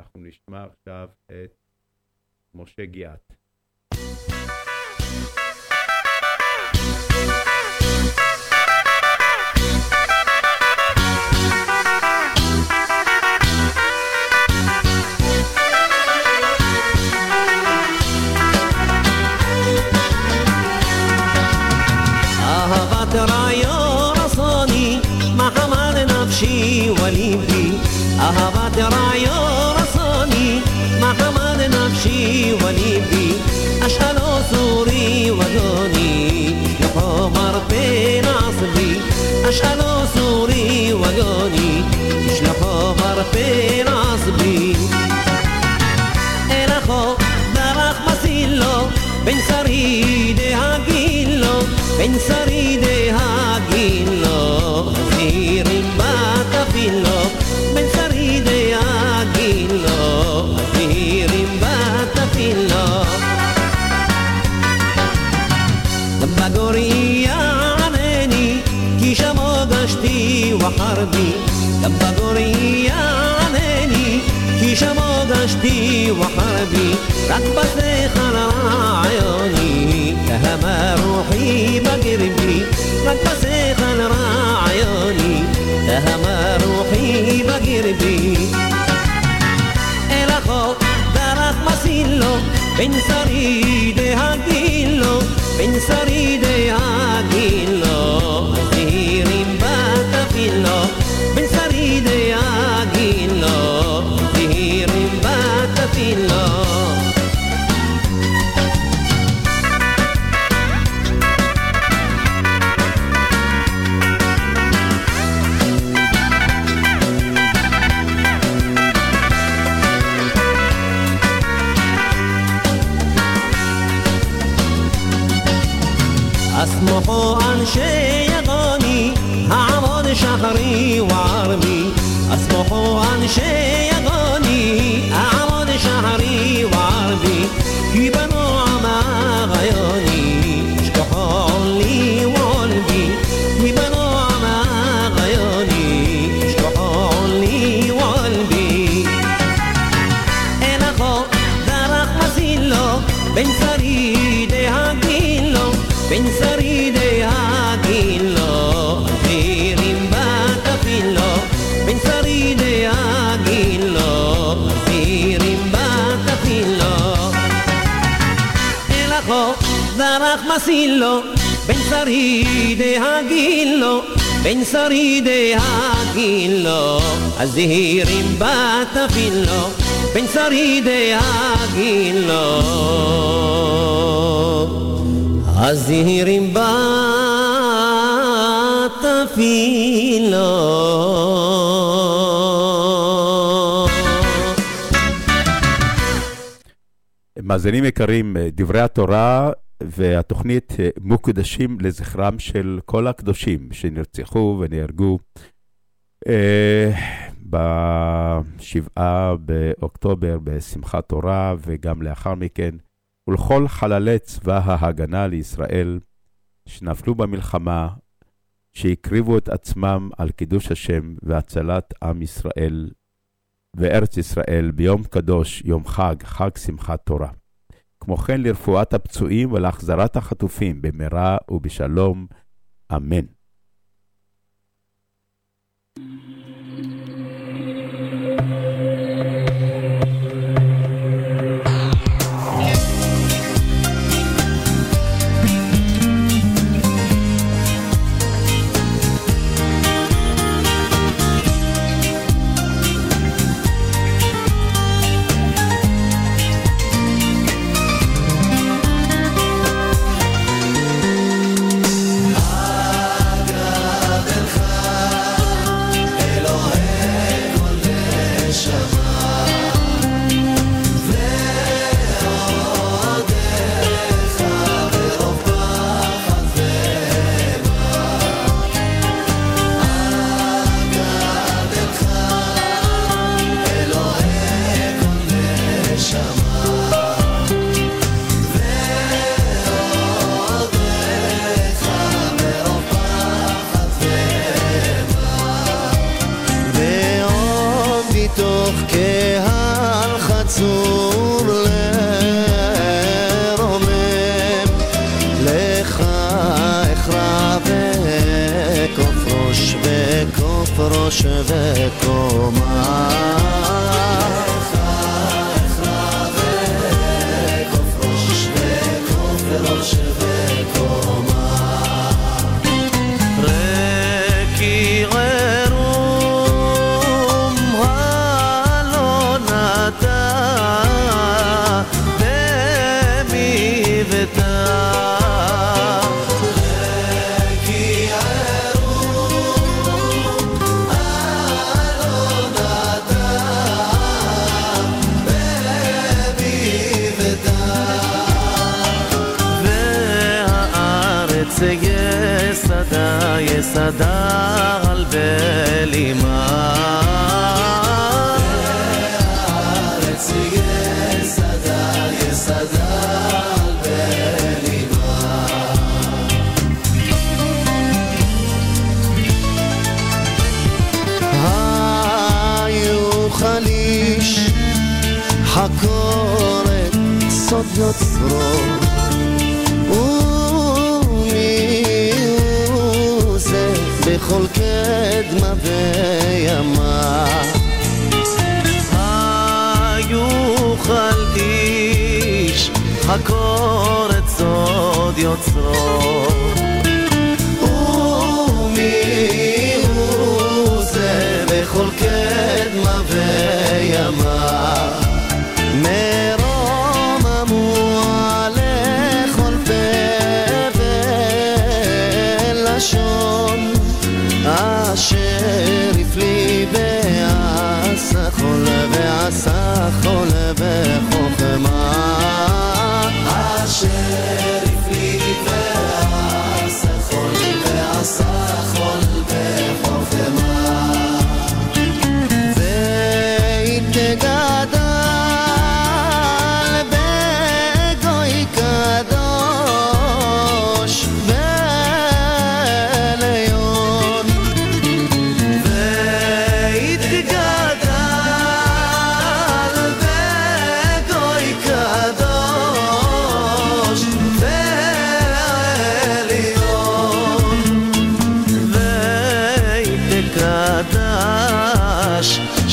אנחנו נשמע עכשיו את משה גיאת. ركبة خرى عيوني تهمى روحي بقربي. ركبة خرى عيوني تهمى روحي بقربي. إلى خوف درخ مسيلو بن سريد דרך מסילו, בין שרידי הגילו, בין שרידי הגילו, הזהירים בתפילו, בין שרידי הגילו, הזהירים בתפילו. מאזינים יקרים, דברי התורה והתוכנית אה, מוקדשים לזכרם של כל הקדושים שנרצחו ונהרגו אה, בשבעה באוקטובר בשמחת תורה וגם לאחר מכן, ולכל חללי צבא ההגנה לישראל שנפלו במלחמה, שהקריבו את עצמם על קידוש השם והצלת עם ישראל וארץ ישראל ביום קדוש, יום חג, חג שמחת תורה. כמו כן לרפואת הפצועים ולהחזרת החטופים במהרה ובשלום, אמן.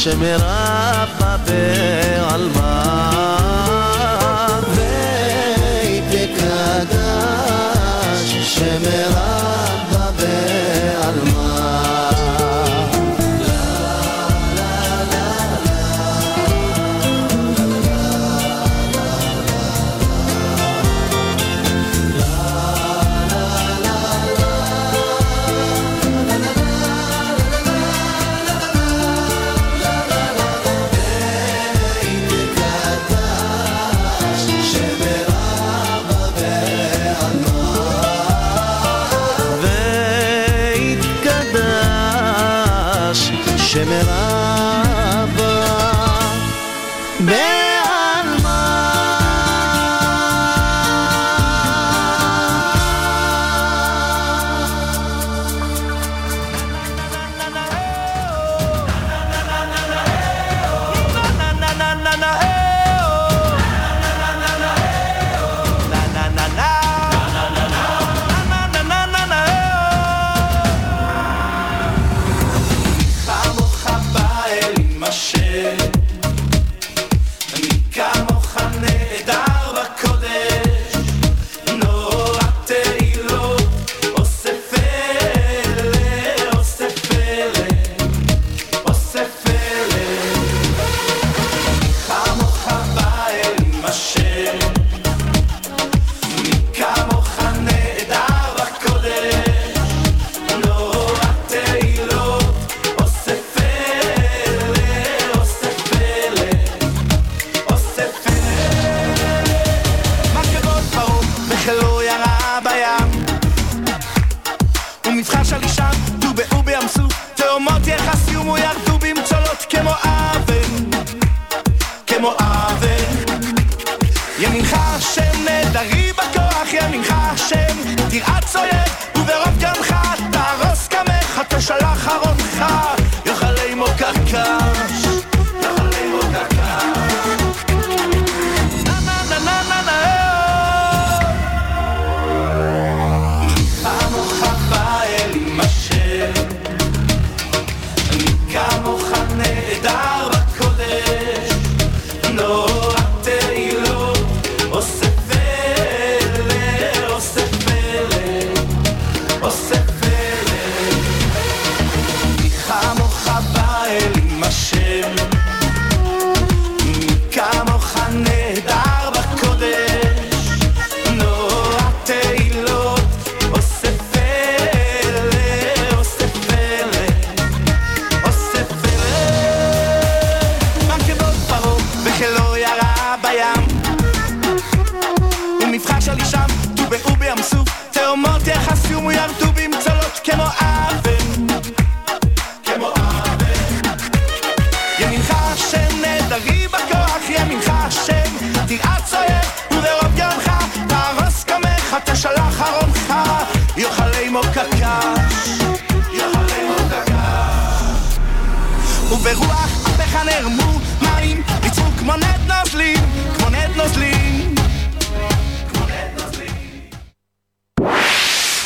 שמרבה בעלמה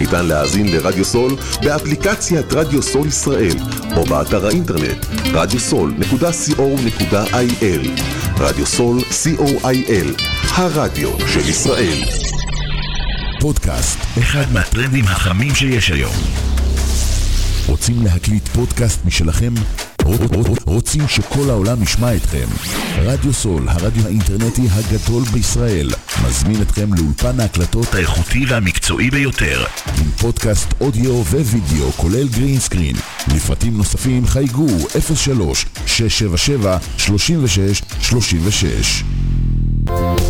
ניתן להאזין לרדיו סול באפליקציית רדיו סול ישראל או באתר האינטרנט radiosol.co.il רדיו סול co.il הרדיו של ישראל פודקאסט, אחד מהטרנדים החמים שיש היום. רוצים להקליט פודקאסט משלכם? רוצים שכל העולם ישמע אתכם? רדיו סול, הרדיו האינטרנטי הגדול בישראל, מזמין אתכם לאולפן ההקלטות האיכותי והמקצועי ביותר, עם פודקאסט אודיו ווידאו, כולל גרין סקרין. לפרטים נוספים חייגו 03-677-3636.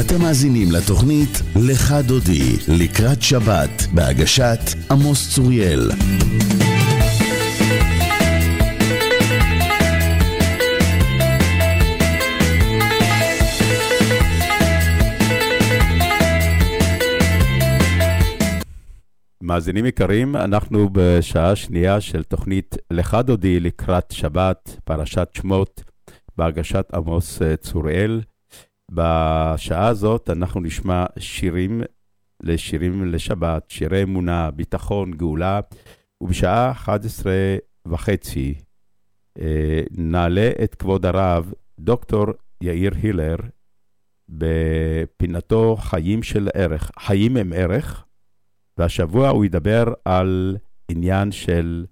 אתם מאזינים לתוכנית "לך דודי" לקראת שבת, בהגשת עמוס צוריאל. מאזינים יקרים, אנחנו בשעה שנייה של תוכנית לך דודי לקראת שבת, פרשת שמות, בהגשת עמוס אה, צוריאל. בשעה הזאת אנחנו נשמע שירים לשירים לשבת, שירי אמונה, ביטחון, גאולה, ובשעה 11 וחצי אה, נעלה את כבוד הרב דוקטור יאיר הילר בפינתו חיים של ערך, חיים הם ערך, והשבוע הוא ידבר על עניין של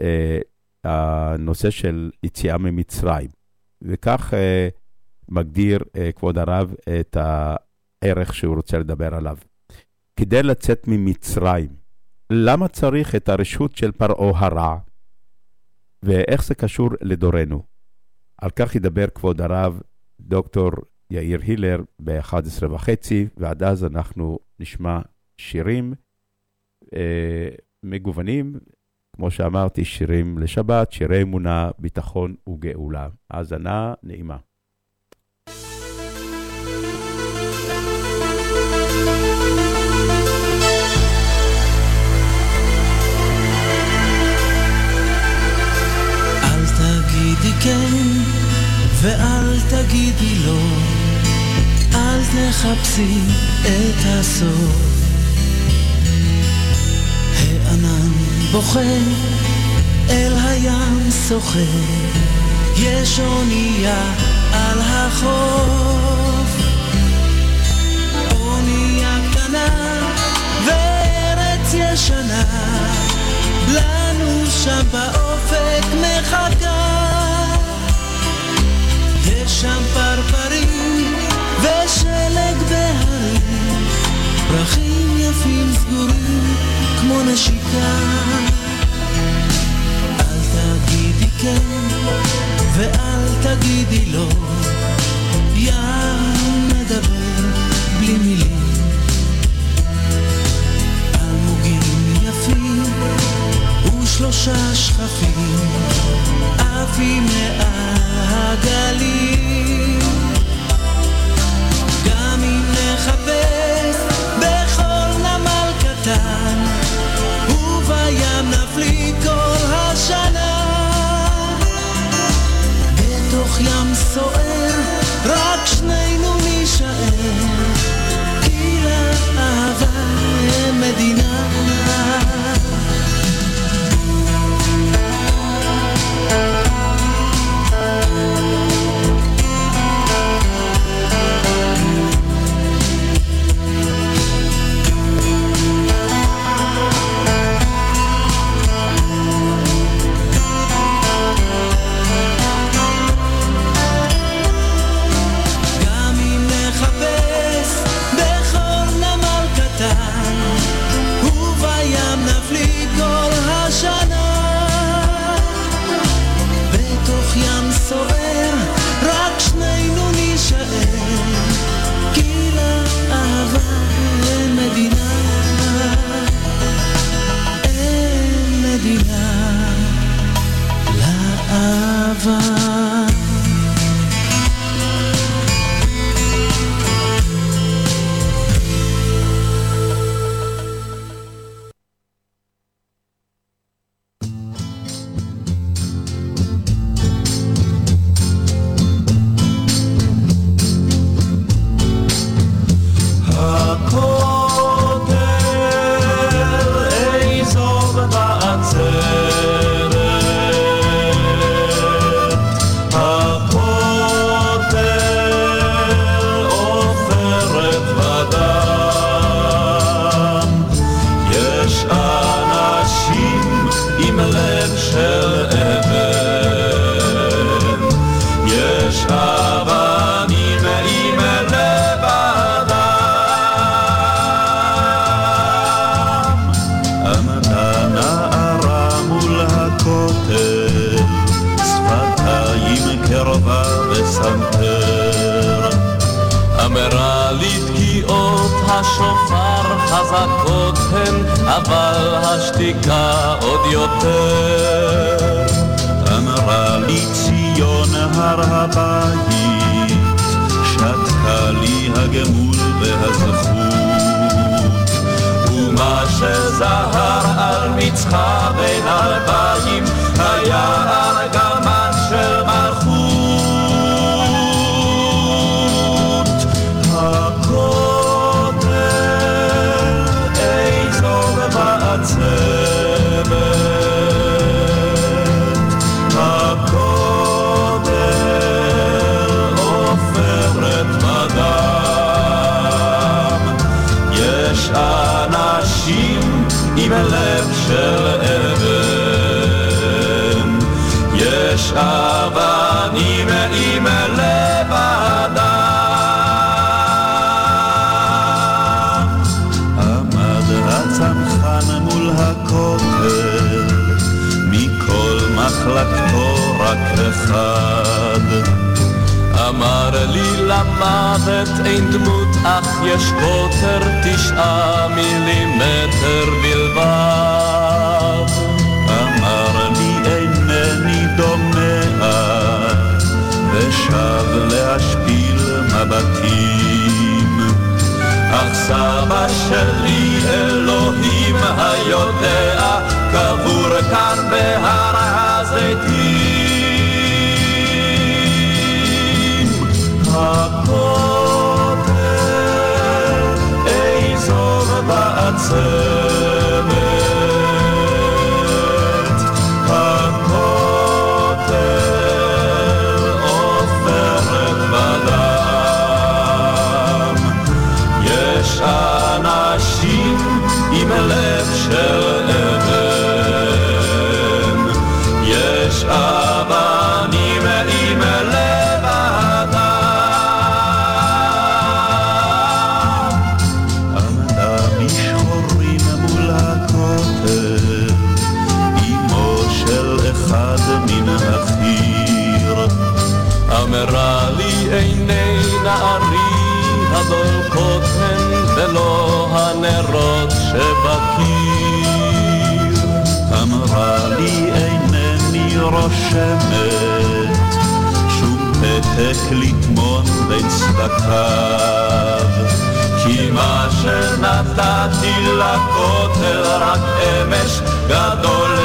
אה, הנושא של יציאה ממצרים. וכך אה, מגדיר אה, כבוד הרב את הערך שהוא רוצה לדבר עליו. כדי לצאת ממצרים, למה צריך את הרשות של פרעה הרע? ואיך זה קשור לדורנו? על כך ידבר כבוד הרב דוקטור יאיר הילר ב-11 וחצי, ועד אז אנחנו נשמע שירים מגוונים, כמו שאמרתי, שירים לשבת, שירי אמונה, ביטחון וגאולה. האזנה נעימה. כן ואל תגידי לא, אל תחפשי את הסוף. הענן בוכה אל הים שוחה, יש אונייה על החוף. אונייה קטנה וארץ ישנה, לנו שם באופק מחכה. יש שם פרפרים ושלג בהרים, פרחים יפים סגורים כמו נשיקה. אל תגידי כן ואל תגידי לא, ים מדבר בלי מילים. אלמוגים יפים ושלושה שכפים עפים מעל הגלים. גם אם נחפש ים סוער, יותר. אמרה לי ציון הר הבית, שתקה לי הגמול והזכות. ומה שזהר על מצחה בין אלפיים, היה למוות אין דמות, אך יש קוטר תשעה מילימטר בלבד. אמר לי אינני דומע, ושב להשפיל מבטים. אך סבא שלי, אלוהים היודע, קבור כאן בהר הזיתים. answer. רושמת שום פתק לטמון בין שפתיו. כי מה שנתתי לכותל רק אמש גדול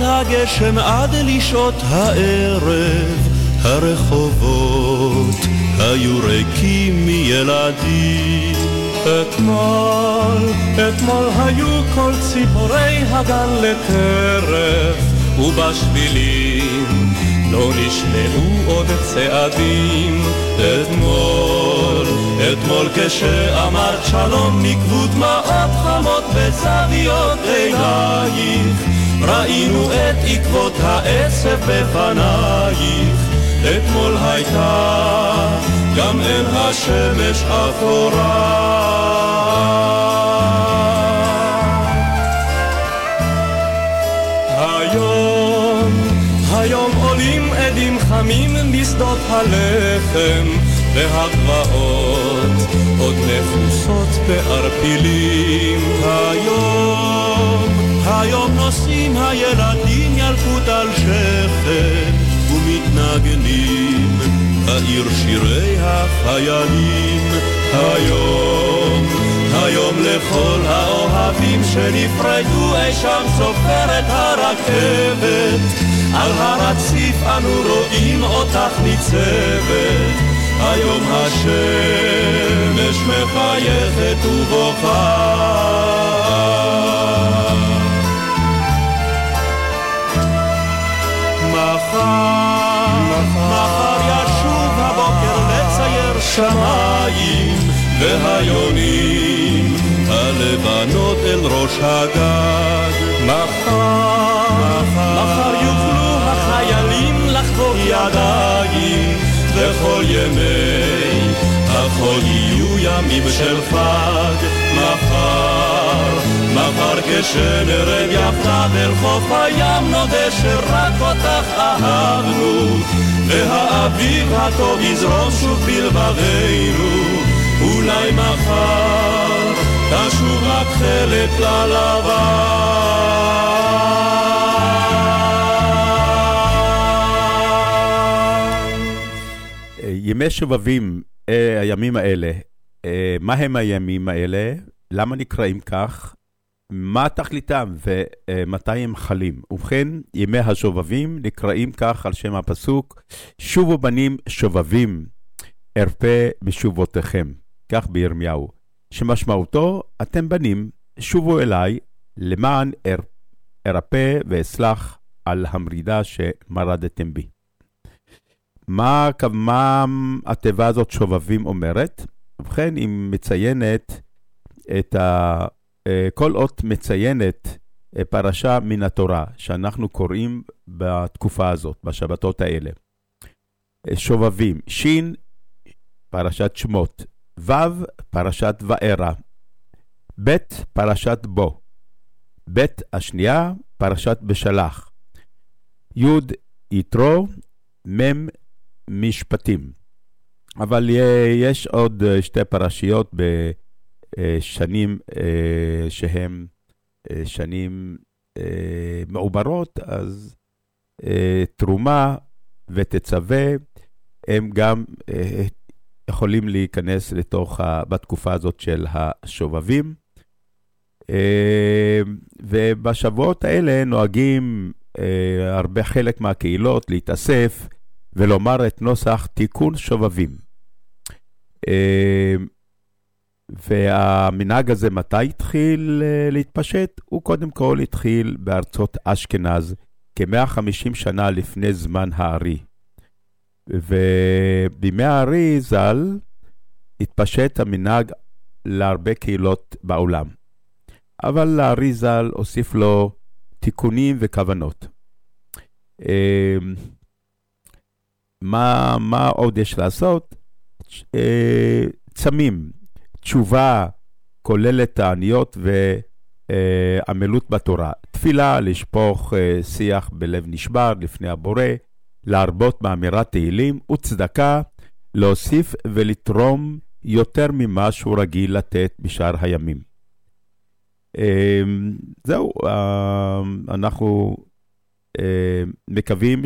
הגשם עד לשעות הערב, הרחובות היו ריקים מילדים. אתמול, אתמול היו כל ציפורי הגן לטרף, ובשבילים לא נשמעו עוד צעדים. אתמול, אתמול כשאמרת שלום נקבו דמעות חמות בזוויות עינייך, ראינו את עקבות העצב בפנייך. אתמול הייתה גם אין השמש אפורה. היום, היום עולים עדים חמים שדות הלחם והגבעות עוד מכוסות בערפילים היום, היום נושאים הילדים ילקוט על שכם ומתנגנים בעיר שירי החיילים. היום, היום לכל האוהבים שנפרדו אי שם סופרת הרכבת. על הרציף אנו רואים אותך ניצבת. היום השמש מחייכת ובוכה מחר, מחר ישוב הבוקר לצייר שמיים והיונים הלבנות אל ראש הגג. מחר, מחר יוכלו החיילים לחגוג ידיים וכל ימי החול יהיו ימים של חג מחר, מחר כשנרד אל חוף הים נודה שרק אותך אהבנו והאביב הטוב יזרום שוב בלבבינו אולי מחר תשוב רק חלק ימי שובבים, אה, הימים האלה, אה, מה הם הימים האלה? למה נקראים כך? מה תכליתם ומתי הם חלים? ובכן, ימי השובבים נקראים כך על שם הפסוק, שובו בנים שובבים, ארפה בשובותיכם. כך בירמיהו. שמשמעותו, אתם בנים, שובו אליי, למען אר, ארפא ואסלח על המרידה שמרדתם בי. מה, מה התיבה הזאת שובבים אומרת? ובכן, היא מציינת את ה... כל אות מציינת פרשה מן התורה שאנחנו קוראים בתקופה הזאת, בשבתות האלה. שובבים, שין, פרשת שמות, ו', פרשת וארא, ב', פרשת בו, ב' השנייה, פרשת בשלח, י', יתרו, מ', משפטים. אבל יש עוד שתי פרשיות בשנים שהן שנים מעוברות, אז תרומה ותצווה הם גם יכולים להיכנס לתוך, בתקופה הזאת של השובבים. ובשבועות האלה נוהגים הרבה חלק מהקהילות להתאסף ולומר את נוסח תיקון שובבים. והמנהג הזה, מתי התחיל להתפשט? הוא קודם כל התחיל בארצות אשכנז, כ-150 שנה לפני זמן הארי. ובימי הארי ז"ל התפשט המנהג להרבה קהילות בעולם. אבל לארי ז"ל הוסיף לו תיקונים וכוונות. מה, מה עוד יש לעשות? צמים, תשובה כוללת תעניות ועמלות בתורה. תפילה, לשפוך שיח בלב נשבר לפני הבורא, להרבות באמירת תהילים וצדקה, להוסיף ולתרום יותר ממה שהוא רגיל לתת בשאר הימים. זהו, אנחנו מקווים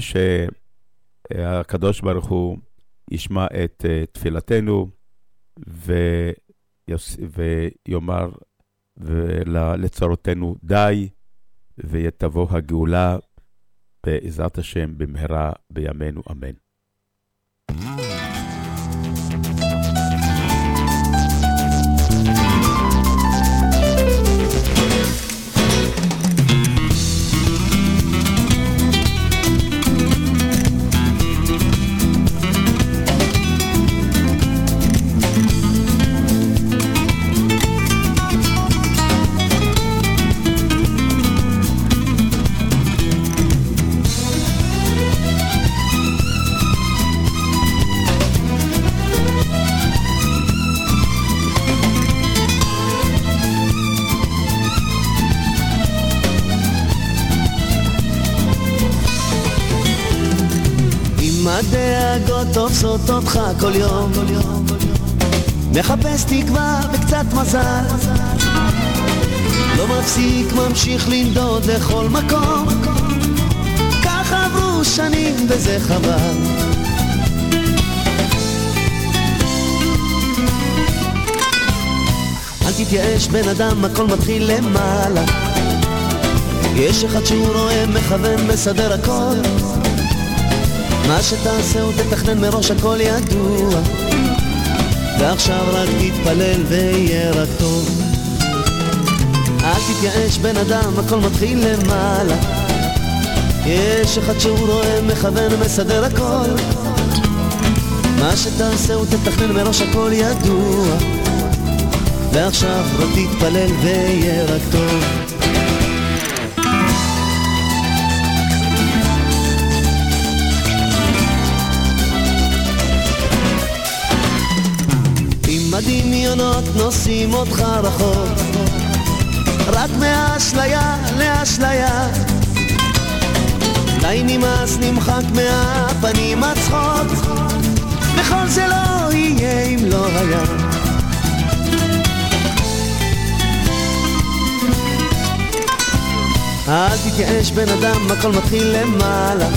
שהקדוש ברוך הוא ישמע את תפילתנו ויאמר לצרותינו די, ותבוא הגאולה בעזרת השם במהרה בימינו אמן. תופסות אותך כל יום. מחפש תקווה וקצת מזל. לא מפסיק, ממשיך לנדוד לכל מקום. כך עברו שנים וזה חבל. אל תתייאש בן אדם, הכל מתחיל למעלה. יש אחד שהוא רואה, מכוון, מסדר הכל מה שתעשה הוא תתכנן מראש הכל ידוע. ועכשיו רק תתפלל ויהיה רק טוב אל תתייאש בן אדם, הכל מתחיל למעלה. יש אחד שהוא רואה, מכוון, מסדר הכל. מה שתעשה הוא תתכנן מראש הכל ידוע. ועכשיו רק תתפלל ויהיה רק טוב הדמיונות נושאים אותך רחוק. רק מהאשליה לאשליה. די נמאס נמחק מהפנים הצחוק. וכל זה לא יהיה אם לא היה. אל תתייאש בן אדם, הכל מתחיל למעלה.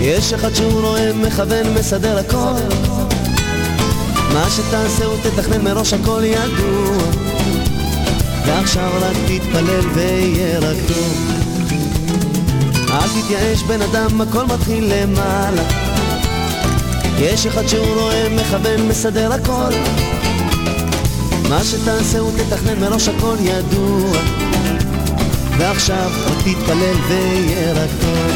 יש אחד שהוא רואה, מכוון, מסדר הכל מה שתעשה הוא תתכנן מראש הכל ידוע. ועכשיו רק תתפלל ויהיה רק טוב אל תתייאש בן אדם, הכל מתחיל למעלה. יש אחד שהוא רואה, מכוון, מסדר הכל. מה שתעשה הוא תתכנן מראש הכל ידוע. ועכשיו רק תתפלל ויהיה רק טוב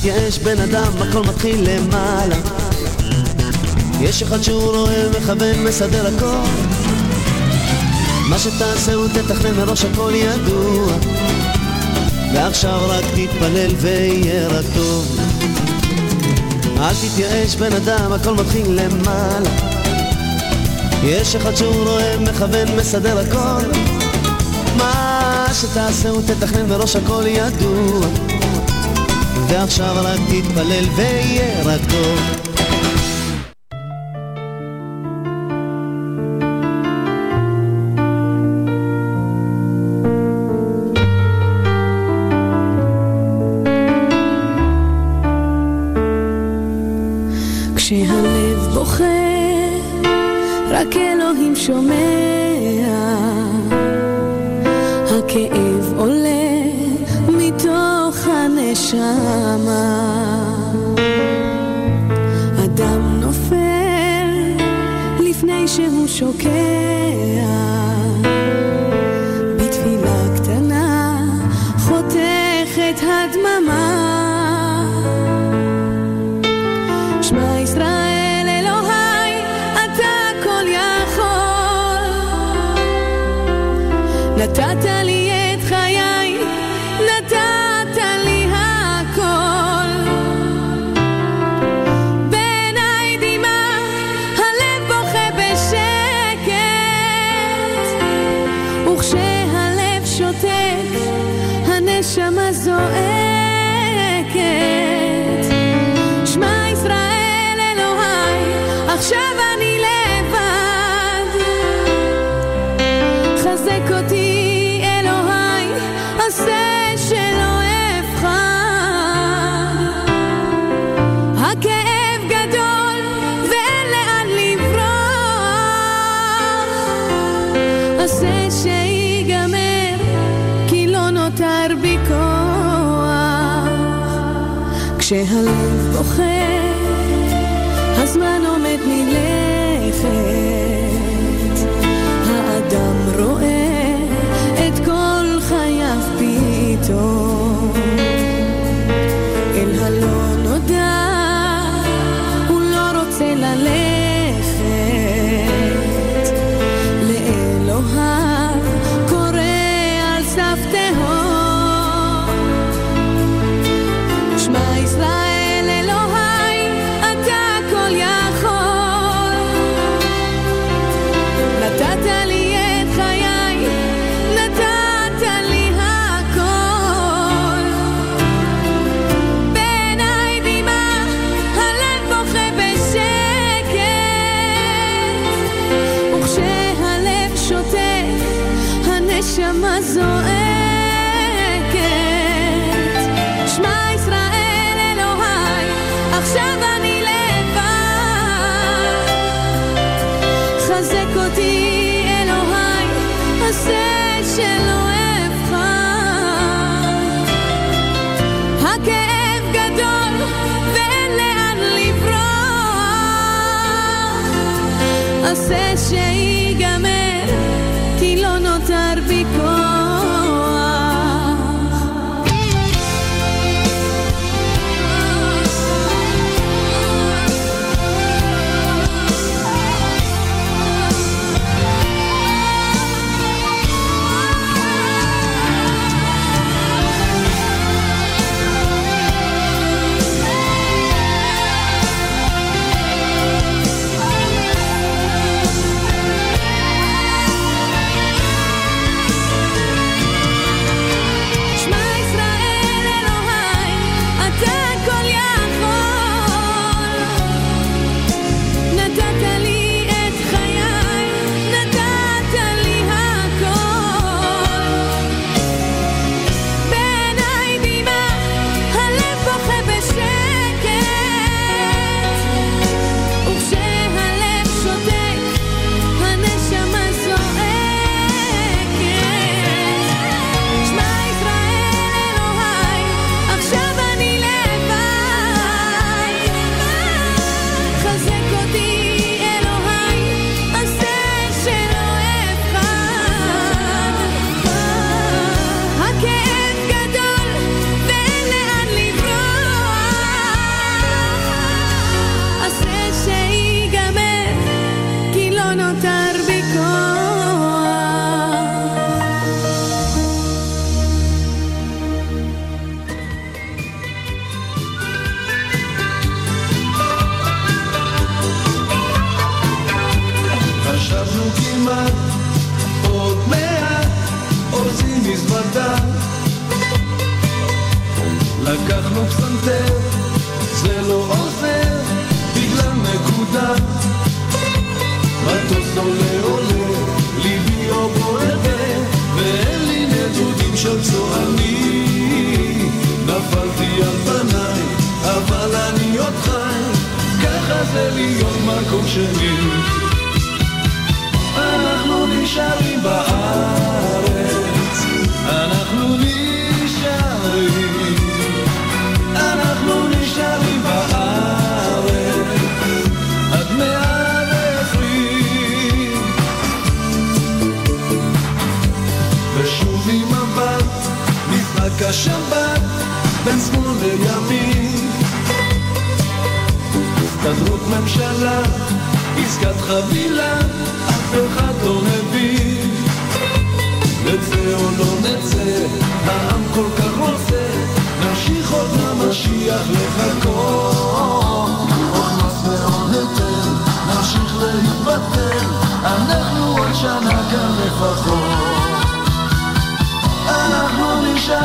תתייאש בן אדם, הכל מתחיל למעלה. יש אחד שהוא רואה, מכוון, מסדר הכל. מה שתעשה הוא תתכנן מראש הכל ידוע. ועכשיו רק תתפלל ויהיה רק טוב אל תתייאש בן אדם, הכל מתחיל למעלה. יש אחד שהוא רואה, מכוון, מסדר הכל. מה שתעשה הוא תתכנן מראש הכל ידוע ועכשיו רק תתפלל ויהיה רק טוב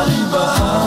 אנחנו נשארים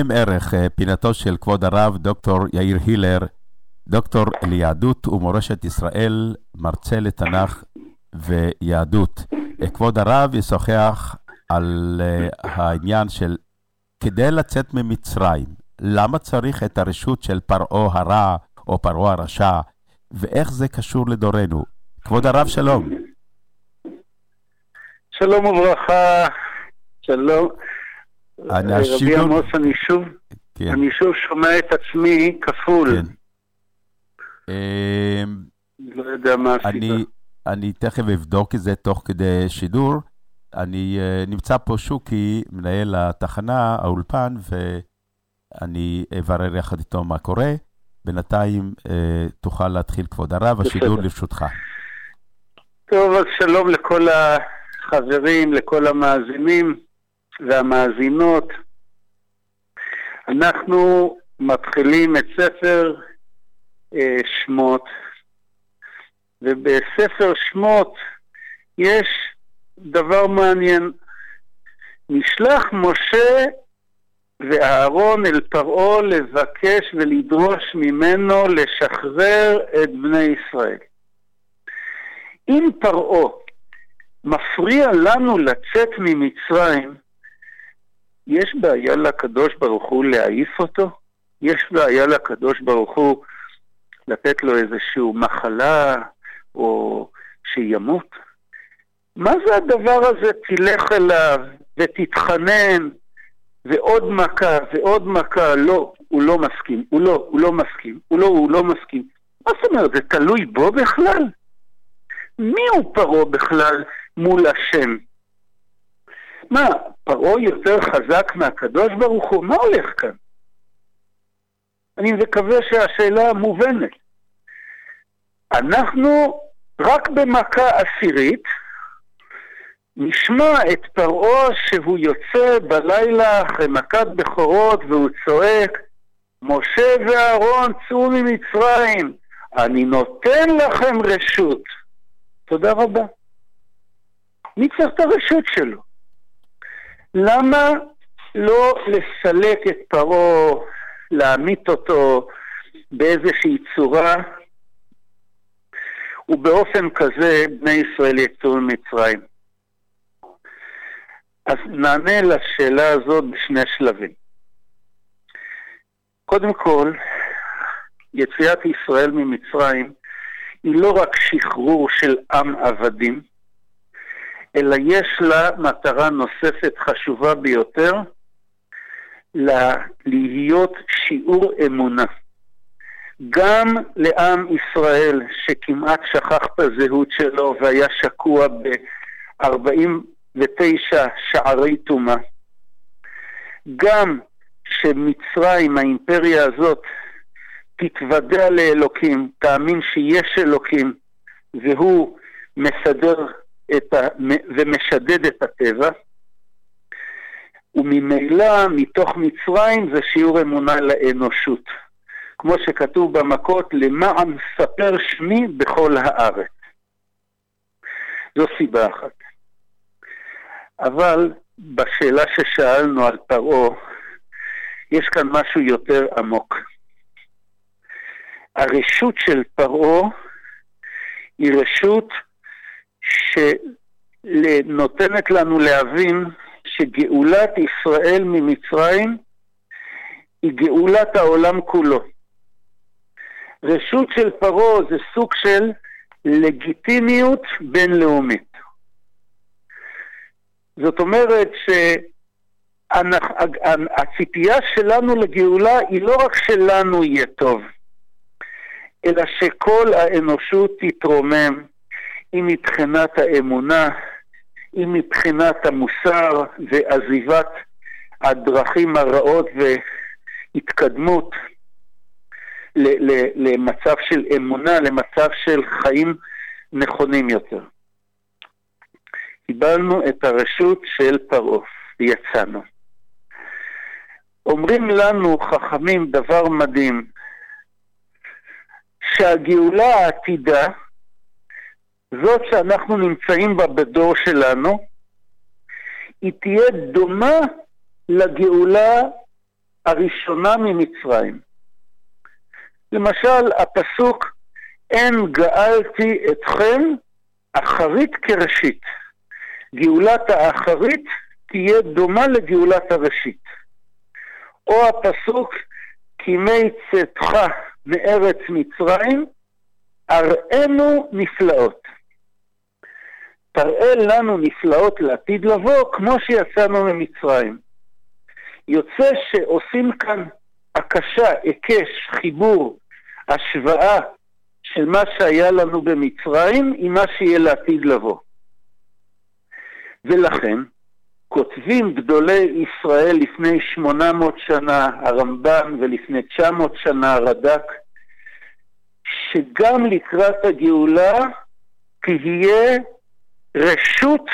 עם ערך, אה, פינתו של כבוד הרב דוקטור יאיר הילר, דוקטור ליהדות ומורשת ישראל, מרצה לתנ"ך ויהדות. אה, כבוד הרב ישוחח על אה, העניין של כדי לצאת ממצרים, למה צריך את הרשות של פרעה הרע או פרעה הרשע, ואיך זה קשור לדורנו. כבוד הרב, שלום. שלום וברכה, שלום. אני רבי עמוס, אני שוב, כן. אני שוב שומע את עצמי כפול. אה, לא יודע מה הסיבה. אני, אני תכף אבדוק את זה תוך כדי שידור. אני uh, נמצא פה שוקי, מנהל התחנה, האולפן, ואני אברר יחד איתו מה קורה. בינתיים uh, תוכל להתחיל, כבוד הרב, השידור. לרשותך. טוב, אז שלום לכל החברים, לכל המאזינים והמאזינות. אנחנו מתחילים את ספר אה, שמות, ובספר שמות יש דבר מעניין. נשלח משה ואהרון אל פרעה לבקש ולדרוש ממנו לשחרר את בני ישראל. אם פרעה מפריע לנו לצאת ממצרים, יש בעיה לקדוש ברוך הוא להעיף אותו? יש בעיה לקדוש ברוך הוא לתת לו איזושהי מחלה או שימות? מה זה הדבר הזה תלך אליו ותתחנן ועוד מכה ועוד מכה? לא, הוא לא מסכים, הוא לא, הוא לא מסכים, הוא לא, הוא לא מסכים. מה זאת אומרת, זה תלוי בו בכלל? מי הוא פרעה בכלל מול השם? מה, פרעה יותר חזק מהקדוש ברוך הוא? מה הולך כאן? אני מקווה שהשאלה מובנת. אנחנו רק במכה עשירית נשמע את פרעה שהוא יוצא בלילה אחרי מכת בכורות והוא צועק משה ואהרון צאו ממצרים, אני נותן לכם רשות. תודה רבה. מי צריך את הרשות שלו? למה לא לסלק את פרעה, להמית אותו באיזושהי צורה, ובאופן כזה בני ישראל יצאו ממצרים? אז נענה לשאלה הזאת בשני שלבים. קודם כל, יציאת ישראל ממצרים היא לא רק שחרור של עם עבדים, אלא יש לה מטרה נוספת חשובה ביותר, לה- להיות שיעור אמונה. גם לעם ישראל, שכמעט שכח את הזהות שלו והיה שקוע ב-49 שערי טומאה, גם שמצרים, האימפריה הזאת, תתוודע לאלוקים, תאמין שיש אלוקים, והוא מסדר את ה... ומשדד את הטבע, וממילא מתוך מצרים זה שיעור אמונה לאנושות. כמו שכתוב במכות, למען ספר שמי בכל הארץ. זו סיבה אחת. אבל בשאלה ששאלנו על פרעה, יש כאן משהו יותר עמוק. הרשות של פרעה היא רשות שנותנת לנו להבין שגאולת ישראל ממצרים היא גאולת העולם כולו. רשות של פרעה זה סוג של לגיטימיות בינלאומית. זאת אומרת שהציפייה שלנו לגאולה היא לא רק שלנו יהיה טוב, אלא שכל האנושות תתרומם, אם מבחינת האמונה, אם מבחינת המוסר ועזיבת הדרכים הרעות והתקדמות למצב של אמונה, למצב של חיים נכונים יותר. קיבלנו את הרשות של פרעה ויצאנו. אומרים לנו חכמים דבר מדהים, שהגאולה העתידה, זאת שאנחנו נמצאים בה בדור שלנו, היא תהיה דומה לגאולה הראשונה ממצרים. למשל, הפסוק אין גאלתי אתכם אחרית כראשית. גאולת האחרית תהיה דומה לגאולת הראשית. או הפסוק כי מי צאתך מארץ מצרים, אראנו נפלאות. תראה לנו נפלאות לעתיד לבוא, כמו שיצאנו ממצרים. יוצא שעושים כאן הקשה, היקש, חיבור, השוואה של מה שהיה לנו במצרים עם מה שיהיה לעתיד לבוא. ולכן, כותבים גדולי ישראל לפני 800 שנה, הרמב"ן, ולפני 900 שנה הרד"ק, שגם לקראת הגאולה תהיה רשות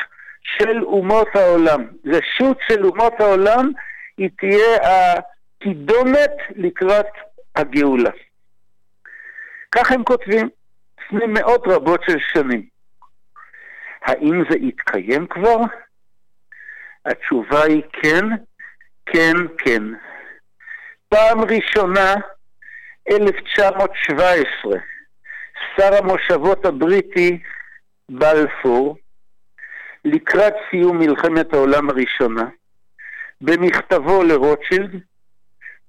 של אומות העולם. רשות של אומות העולם היא תהיה הקידומת לקראת הגאולה. כך הם כותבים, לפני מאות רבות של שנים. האם זה התקיים כבר? התשובה היא כן, כן, כן. פעם ראשונה, 1917, שר המושבות הבריטי בלפור, לקראת סיום מלחמת העולם הראשונה, במכתבו לרוטשילד,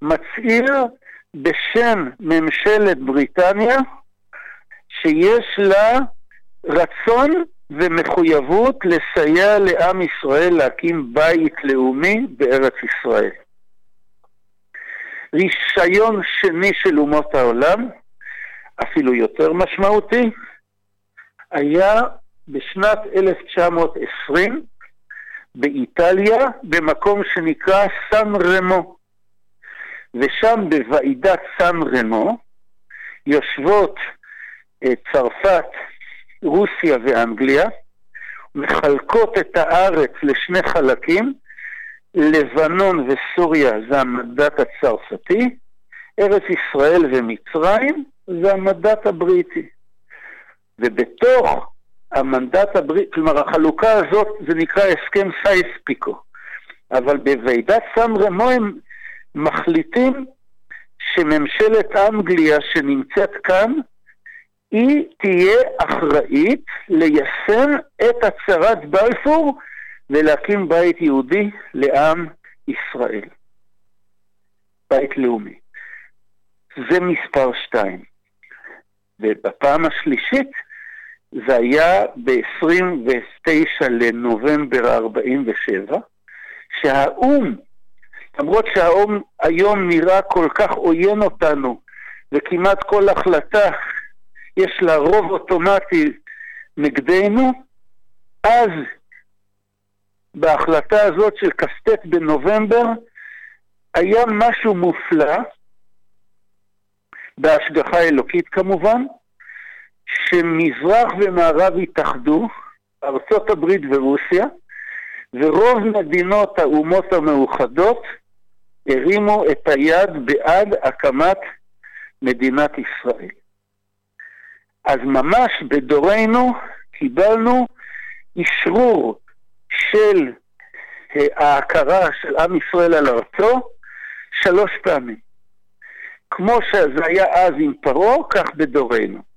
מצהיר בשם ממשלת בריטניה שיש לה רצון ומחויבות לסייע לעם ישראל להקים בית לאומי בארץ ישראל. רישיון שני של אומות העולם, אפילו יותר משמעותי, היה בשנת 1920 באיטליה, במקום שנקרא סן רמו. ושם בוועידת סן רמו יושבות אה, צרפת, רוסיה ואנגליה, מחלקות את הארץ לשני חלקים, לבנון וסוריה זה המנדט הצרפתי, ארץ ישראל ומצרים זה המנדט הבריטי. ובתוך המנדט הבריטי, כלומר החלוקה הזאת זה נקרא הסכם סייס-פיקו, אבל בוועידת סן רמו הם מחליטים שממשלת אנגליה שנמצאת כאן היא תהיה אחראית ליישם את הצהרת בלפור ולהקים בית יהודי לעם ישראל. בית לאומי. זה מספר שתיים. ובפעם השלישית זה היה ב-29 לנובמבר 47, שהאו"ם, למרות שהאו"ם היום נראה כל כך עוין אותנו, וכמעט כל החלטה יש לה רוב אוטומטי נגדנו, אז בהחלטה הזאת של כ"ט בנובמבר היה משהו מופלא, בהשגחה אלוקית כמובן, שמזרח ומערב התאחדו, ארצות הברית ורוסיה, ורוב מדינות האומות המאוחדות הרימו את היד בעד הקמת מדינת ישראל. אז ממש בדורנו קיבלנו אשרור של אה, ההכרה של עם ישראל על ארצו שלוש פעמים. כמו שזה היה אז עם פרעה, כך בדורנו.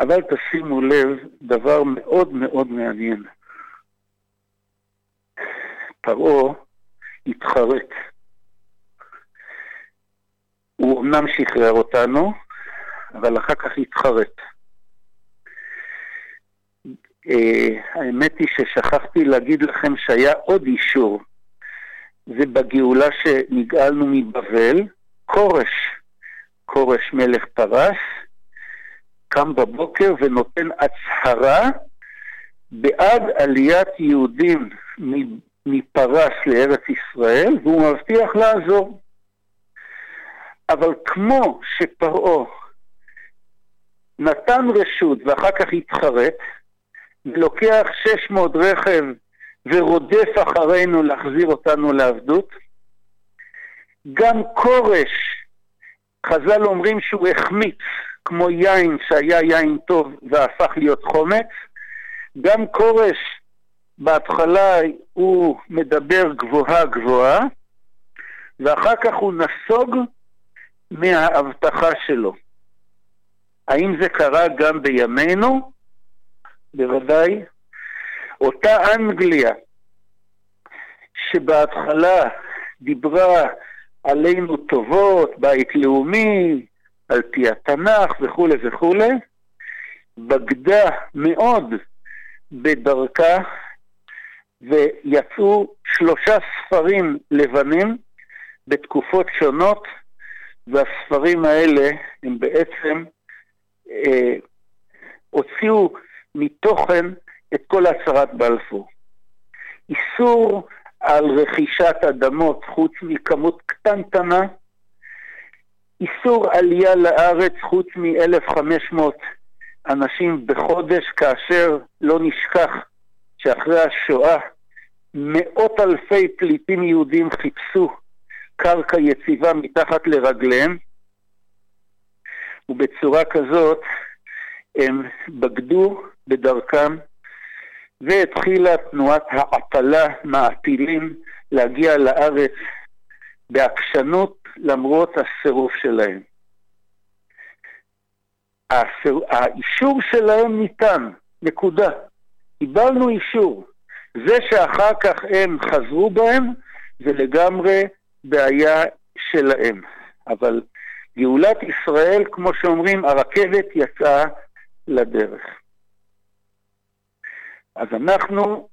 אבל תשימו לב, דבר מאוד מאוד מעניין. פרעה התחרט. הוא אמנם שחרר אותנו, אבל אחר כך התחרט. Uh, האמת היא ששכחתי להגיד לכם שהיה עוד אישור. זה בגאולה שנגאלנו מבבל, כורש, כורש מלך פרס, קם בבוקר ונותן הצהרה בעד עליית יהודים מפרס לארץ ישראל, והוא מבטיח לעזור. אבל כמו שפרעה נתן רשות ואחר כך התחרט, ולוקח 600 רכב ורודף אחרינו להחזיר אותנו לעבדות, גם כורש, חז"ל אומרים שהוא החמיץ, כמו יין שהיה יין טוב והפך להיות חומץ, גם כורש בהתחלה הוא מדבר גבוהה גבוהה, ואחר כך הוא נסוג מההבטחה שלו. האם זה קרה גם בימינו? בוודאי. אותה אנגליה שבהתחלה דיברה עלינו טובות, בית לאומי, על פי התנ"ך וכולי וכולי, בגדה מאוד בדרכה ויצאו שלושה ספרים לבנים בתקופות שונות, והספרים האלה הם בעצם אה, הוציאו מתוכן את כל הצהרת בלפור. איסור על רכישת אדמות חוץ מכמות קטנטנה, איסור עלייה לארץ חוץ מ-1,500 אנשים בחודש, כאשר לא נשכח שאחרי השואה מאות אלפי פליטים יהודים חיפשו קרקע יציבה מתחת לרגליהם, ובצורה כזאת הם בגדו בדרכם והתחילה תנועת העפלה מעפילים להגיע לארץ בעקשנות למרות הסירוב שלהם. הסיר... האישור שלהם ניתן, נקודה. קיבלנו אישור. זה שאחר כך הם חזרו בהם, זה לגמרי בעיה שלהם. אבל גאולת ישראל, כמו שאומרים, הרכבת יצאה לדרך. אז אנחנו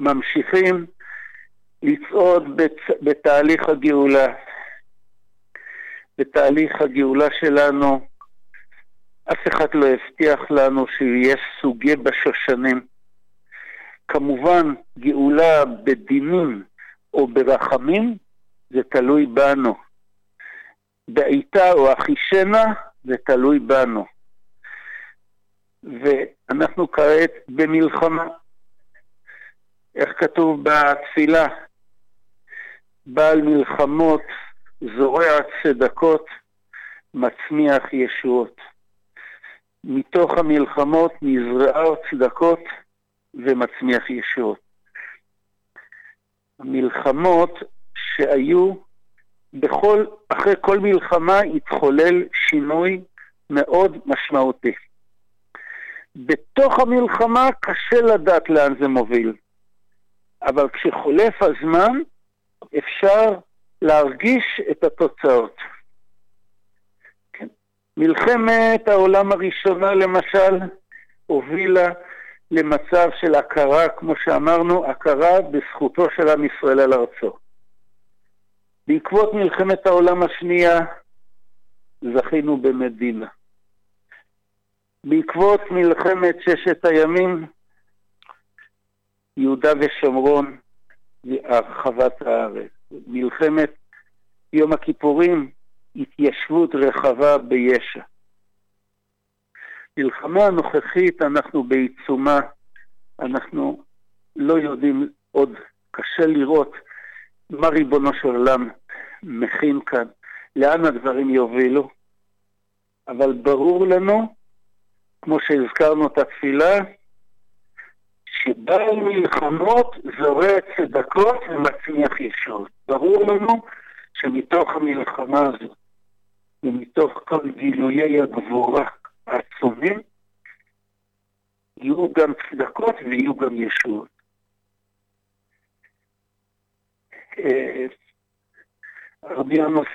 ממשיכים לצעוד בצ... בתהליך הגאולה. בתהליך הגאולה שלנו, אף אחד לא הבטיח לנו שיהיה סוגי בשושנים. כמובן, גאולה בדינים או ברחמים, זה תלוי בנו. בעיטה או אחישנה, זה תלוי בנו. ואנחנו כעת במלחמה. איך כתוב בתפילה? בעל מלחמות זורע צדקות, מצמיח ישועות. מתוך המלחמות נזרעה צדקות ומצמיח ישועות. המלחמות שהיו, בכל, אחרי כל מלחמה התחולל שינוי מאוד משמעותי. בתוך המלחמה קשה לדעת לאן זה מוביל, אבל כשחולף הזמן אפשר להרגיש את התוצאות. כן. מלחמת העולם הראשונה למשל הובילה למצב של הכרה, כמו שאמרנו, הכרה בזכותו של עם ישראל על ארצו. בעקבות מלחמת העולם השנייה זכינו במדינה. בעקבות מלחמת ששת הימים, יהודה ושומרון והרחבת הארץ. מלחמת יום הכיפורים, התיישבות רחבה ביש"ע. מלחמה הנוכחית, אנחנו בעיצומה, אנחנו לא יודעים עוד, קשה לראות מה ריבונו של עולם מכין כאן, לאן הדברים יובילו, אבל ברור לנו, כמו שהזכרנו את התפילה, שבעל מלחמות זורע צדקות ומצמיח ישועות. ברור לנו שמתוך המלחמה הזאת ומתוך כל גילויי הגבורה העצומים, יהיו גם צדקות ויהיו גם ישועות. אה, רבי עמוס,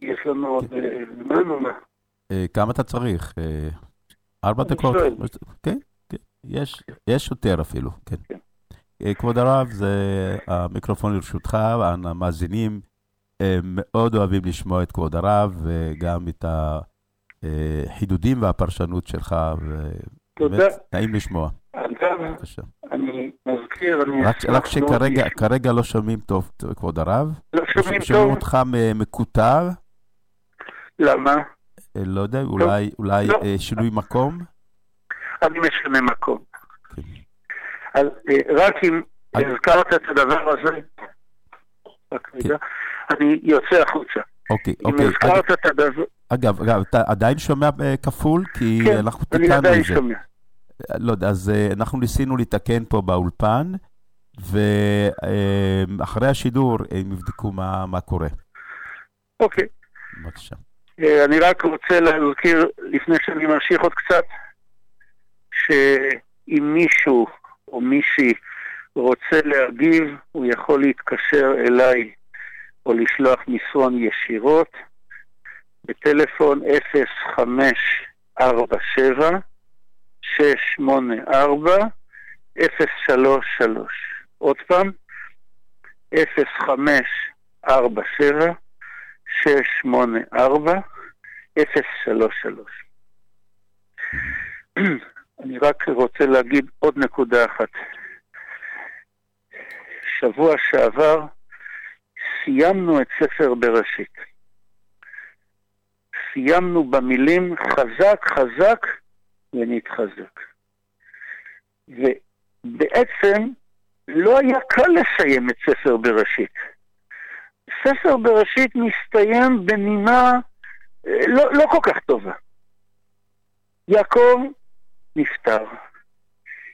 יש לנו עוד אה, זמן או מה? אה, כמה אתה צריך? ארבע דקות? כן, יש, יש יותר אפילו, כן. אה, כבוד הרב, זה המיקרופון לרשותך, המאזינים אה, מאוד אוהבים לשמוע את כבוד הרב, וגם את החידודים והפרשנות שלך, תודה. ובאמת נעים לשמוע. אגב, בבקשה. אני מזכיר, אני רק, רק שכרגע כרגע לא שומעים טוב, כבוד הרב. לא שומעים שומעים טוב? אותך מ- מקוטר, למה? אה, לא יודע, אולי, אולי לא. אה, שינוי מקום? אני משנה מקום. כן. אז אה, רק אם הזכרת את הדבר הזה, רגע, אני יוצא החוצה. אוקיי, אם אוקיי. הזכרת את הדבר, אגב, אגב, אתה עדיין שומע אה, כפול? כי כן, אנחנו אני תיקנו עדיין את זה. שומע. לא יודע, אז אה, אנחנו ניסינו לתקן פה באולפן, ואחרי השידור הם יבדקו מה, מה קורה. אוקיי. בבקשה. אה, אני רק רוצה להזכיר, לפני שאני ממשיך עוד קצת, שאם מישהו או מישהי רוצה להגיב, הוא יכול להתקשר אליי או לשלוח מסרון ישירות בטלפון 0547 684 033. עוד פעם, 0547 684 033. אני רק רוצה להגיד עוד נקודה אחת. שבוע שעבר סיימנו את ספר בראשית. סיימנו במילים חזק חזק ונתחזק. ובעצם לא היה קל לסיים את ספר בראשית. ספר בראשית מסתיים בנימה אה, לא, לא כל כך טובה. יעקב נפטר.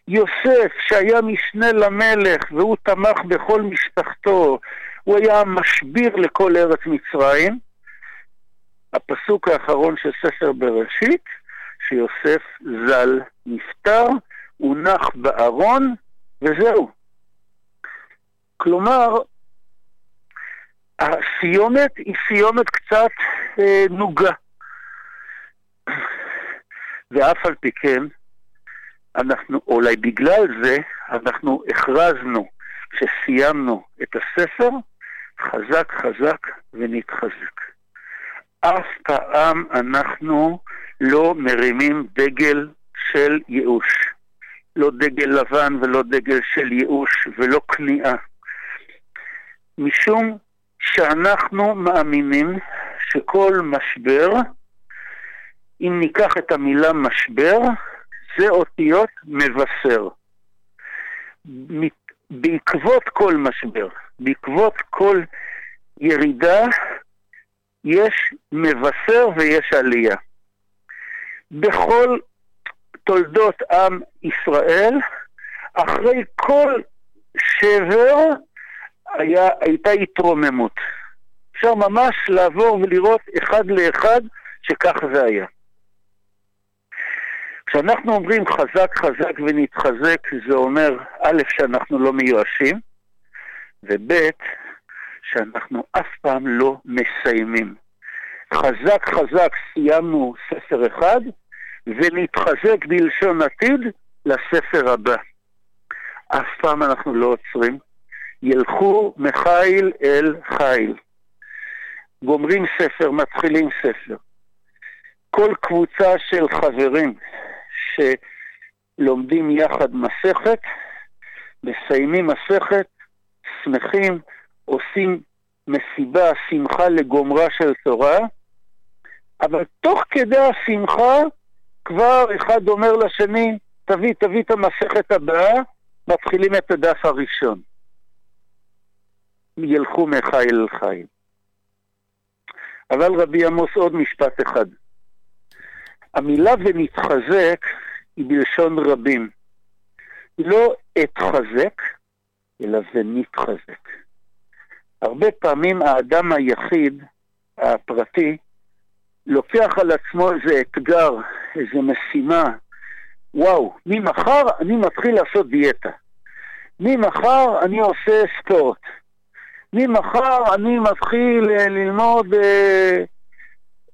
יוסף, שהיה משנה למלך והוא תמך בכל משפחתו, הוא היה משביר לכל ארץ מצרים. הפסוק האחרון של ספר בראשית, שיוסף ז"ל נפטר, הונח בארון, וזהו. כלומר, הסיומת היא סיומת קצת אה, נוגה. ואף על פי כן, אנחנו, אולי בגלל זה, אנחנו הכרזנו, כשסיימנו את הספר, חזק חזק ונתחזק. אף פעם אנחנו לא מרימים דגל של ייאוש. לא דגל לבן ולא דגל של ייאוש ולא כניעה. משום שאנחנו מאמינים שכל משבר, אם ניקח את המילה משבר, זה אותיות מבשר. בעקבות כל משבר, בעקבות כל ירידה, יש מבשר ויש עלייה. בכל תולדות עם ישראל, אחרי כל שבר היה, הייתה התרוממות. אפשר ממש לעבור ולראות אחד לאחד שכך זה היה. כשאנחנו אומרים חזק חזק ונתחזק, זה אומר א', שאנחנו לא מיואשים, וב', שאנחנו אף פעם לא מסיימים. חזק חזק סיימנו ספר אחד, ונתחזק בלשון עתיד לספר הבא. אף פעם אנחנו לא עוצרים. ילכו מחיל אל חיל. גומרים ספר, מתחילים ספר. כל קבוצה של חברים שלומדים יחד מסכת, מסיימים מסכת, שמחים, עושים מסיבה, שמחה לגומרה של תורה, אבל תוך כדי השמחה כבר אחד אומר לשני, תביא, תביא את המסכת הבאה, מתחילים את הדף הראשון. ילכו מחיל אל חיל. אבל רבי עמוס עוד משפט אחד. המילה ונתחזק בלשון רבים. לא אתחזק, אלא ונתחזק. הרבה פעמים האדם היחיד, הפרטי, לוקח על עצמו איזה אתגר, איזה משימה. וואו, ממחר אני מתחיל לעשות דיאטה. ממחר אני עושה ספורט. ממחר אני מתחיל אה, ללמוד אה,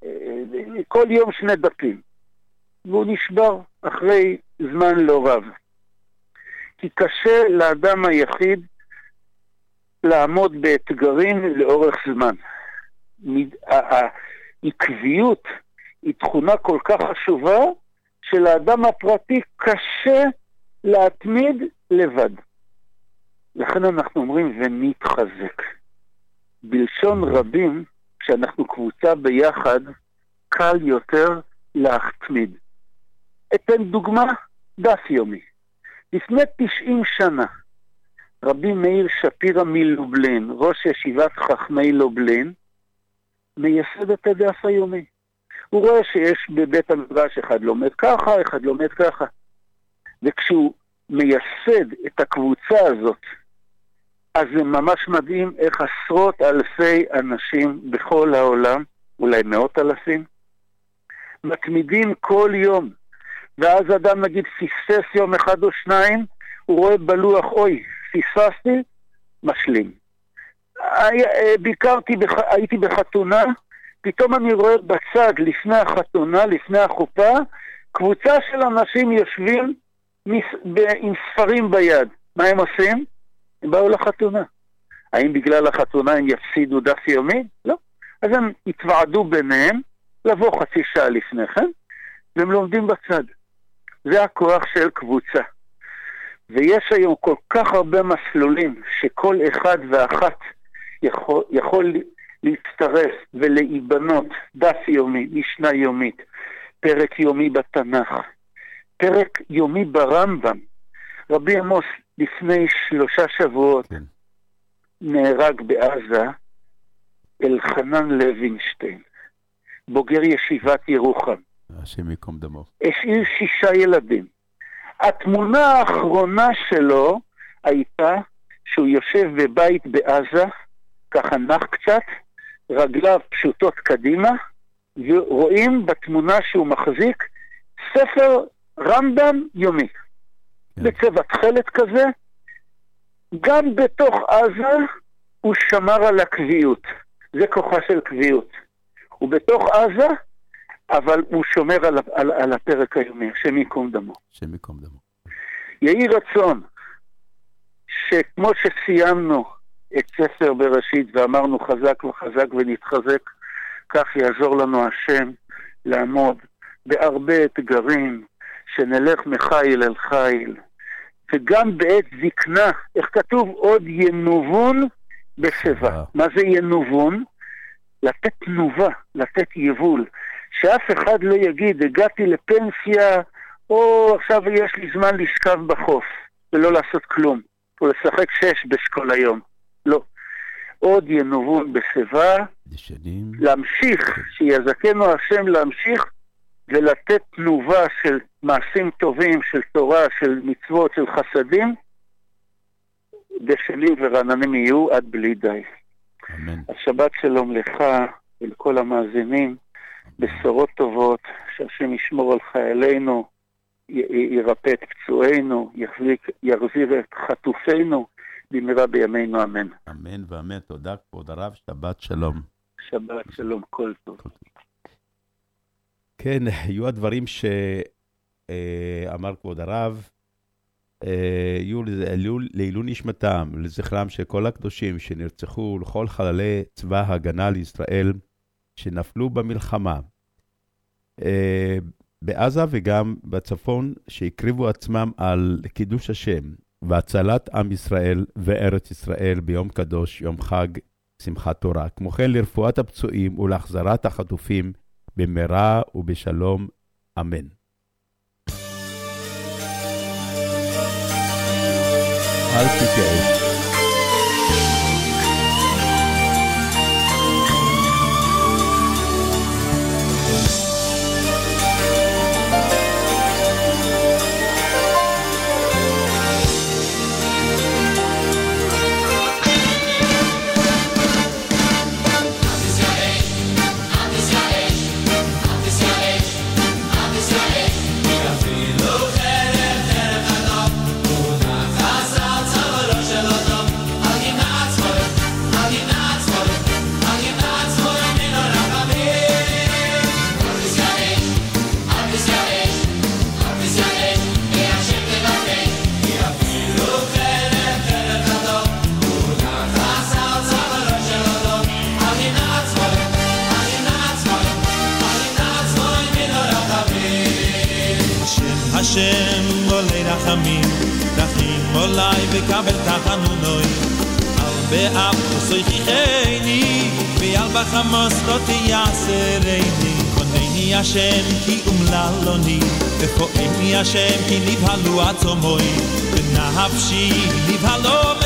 אה, כל יום שני דפים. והוא נשבר אחרי זמן לא רב. כי קשה לאדם היחיד לעמוד באתגרים לאורך זמן. העקביות היא תכונה כל כך חשובה, שלאדם הפרטי קשה להתמיד לבד. לכן אנחנו אומרים ונתחזק. בלשון רבים, כשאנחנו קבוצה ביחד, קל יותר להתמיד. אתן דוגמה, דף יומי. לפני 90 שנה, רבי מאיר שפירא מלובלין, ראש ישיבת חכמי לובלין, מייסד את הדף היומי. הוא רואה שיש בבית המדרש אחד לומד ככה, אחד לומד ככה. וכשהוא מייסד את הקבוצה הזאת אז זה ממש מדהים איך עשרות אלפי אנשים בכל העולם, אולי מאות אלפים, מתמידים כל יום. ואז אדם נגיד פספס יום אחד או שניים, הוא רואה בלוח, אוי, פספסתי, משלים. אה, ביקרתי, בח... הייתי בחתונה, פתאום אני רואה בצד, לפני החתונה, לפני החופה, קבוצה של אנשים יושבים מס... ב... עם ספרים ביד. מה הם עושים? הם באו לחתונה. האם בגלל החתונה הם יפסידו דף יומי? לא. אז הם התוועדו ביניהם לבוא חצי שעה לפני כן, והם לומדים בצד. זה הכוח של קבוצה. ויש היום כל כך הרבה מסלולים שכל אחד ואחת יכול, יכול להצטרף ולהיבנות דף יומי, משנה יומית, פרק יומי בתנ"ך, פרק יומי ברמב"ם. רבי עמוס לפני שלושה שבועות כן. נהרג בעזה אלחנן לוינשטיין, בוגר ישיבת ירוחם. השם ייקום דמו. השאיר שישה ילדים. התמונה האחרונה שלו הייתה שהוא יושב בבית בעזה, ככה נח קצת, רגליו פשוטות קדימה, ורואים בתמונה שהוא מחזיק ספר רמב"ם יומי. בצבע תכלת כזה, גם בתוך עזה הוא שמר על הקביעות. זה כוחה של קביעות. הוא בתוך עזה, אבל הוא שומר על, על, על הפרק היומי, השם ייקום דמו. השם ייקום דמו. יהי רצון שכמו שסיימנו את ספר בראשית ואמרנו חזק וחזק ונתחזק, כך יעזור לנו השם לעמוד בהרבה אתגרים, שנלך מחיל אל חיל, וגם בעת זקנה, איך כתוב? עוד ינובון בשיבה. מה זה ינובון? לתת תנובה, לתת יבול. שאף אחד לא יגיד, הגעתי לפנסיה, או עכשיו יש לי זמן לשכב בחוף, ולא לעשות כלום, או לשחק שש בשכל היום. לא. עוד ינובון בשיבה, ישנים. להמשיך, שיזכנו השם להמשיך ולתת תנובה של מעשים טובים, של תורה, של מצוות, של חסדים, דשנים ורעננים יהיו עד בלי די. אמן. אז שבת שלום לך ולכל המאזינים, בשורות טובות, שהשם ישמור על חיילינו, י- ירפא את פצועינו, יחזיק, יחזיר את חטופינו, במהרה בימינו אמן. אמן ואמן. תודה, כבוד הרב. שבת שלום. שבת שלום, כל טוב. כן, היו הדברים שאמר כבוד הרב, אה, יהיו לעילוי נשמתם, לזכרם של כל הקדושים שנרצחו, לכל חללי צבא ההגנה לישראל שנפלו במלחמה. אה, בעזה וגם בצפון, שהקריבו עצמם על קידוש השם והצלת עם ישראל וארץ ישראל ביום קדוש, יום חג, שמחת תורה. כמו כן, לרפואת הפצועים ולהחזרת החטופים במהרה ובשלום, אמן. אל תתייאש. תחנונוי. על באב וסויכיכני, ועל בחמוס לא תייסרני. חונני השם כי אומללוני, ופועני השם כי נבהלו עצומוי. ונפשי נבהלו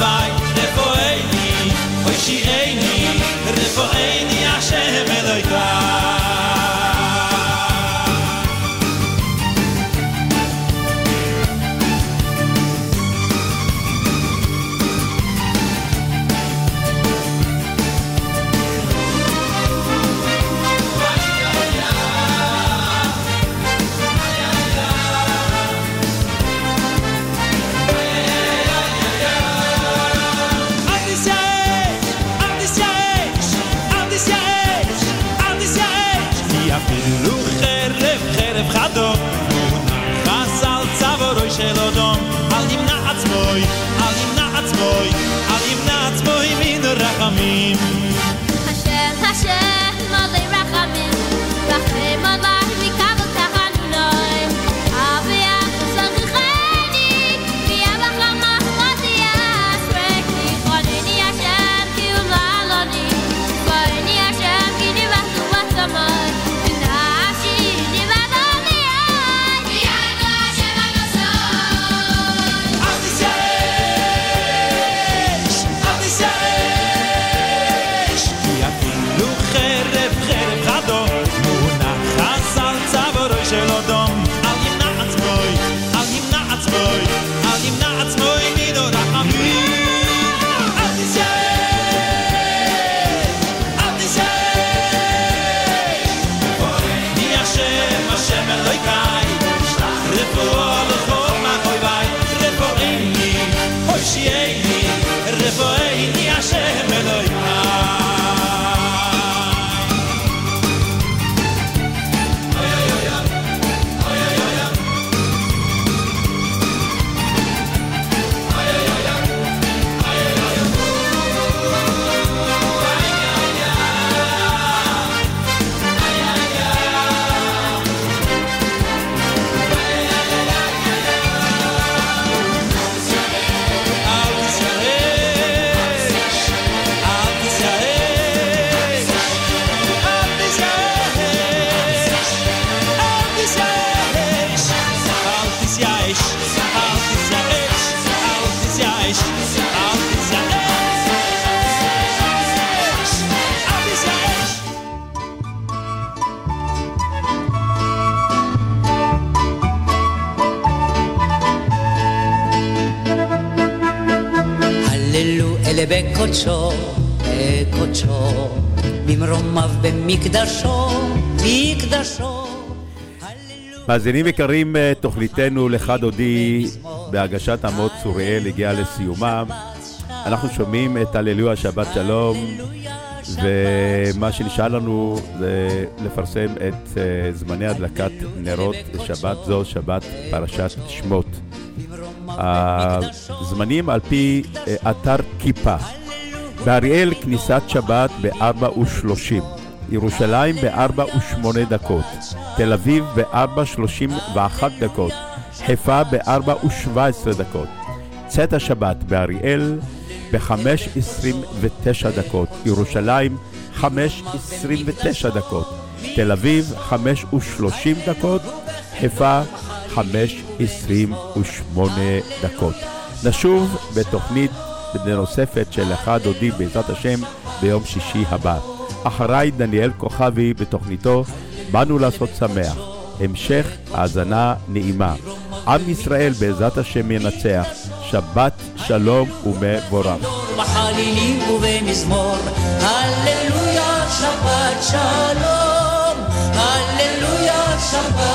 rey vor ey ni oy a Rajamim. אלה בקודשו, בקודשו, ממרומיו במקדשו, מקדשו. מאזינים יקרים, אה, תוכניתנו לך דודי בהגשת עמוד צוריאל הגיעה לסיומה. אנחנו שומעים את הללויה שבת שלום, ומה שנשאר לנו זה לפרסם את אה, זמני הדלקת נרות לשבת זו, שבת פרשת שמות. הזמנים על פי אה, אתר כיפה. באריאל כניסת שבת ב-4 ו-30, ירושלים ב-4 ו-8 דקות, תל אביב ב-4.31 דקות, חיפה ב-4 ו-17 דקות, צאת השבת באריאל ב-5.29 דקות, ירושלים 5.29 דקות, תל אביב 5.30 דקות, חיפה 5.28 דקות. נשוב בתוכנית נוספת של לך דודי בעזרת השם ביום שישי הבא. אחריי דניאל כוכבי בתוכניתו באנו לעשות שמח. המשך האזנה נעימה. עם ישראל בעזרת השם ינצח. שבת שלום ומבורך. בחלילים ובמזמור, הללויה שבת שלום, הללויה שבת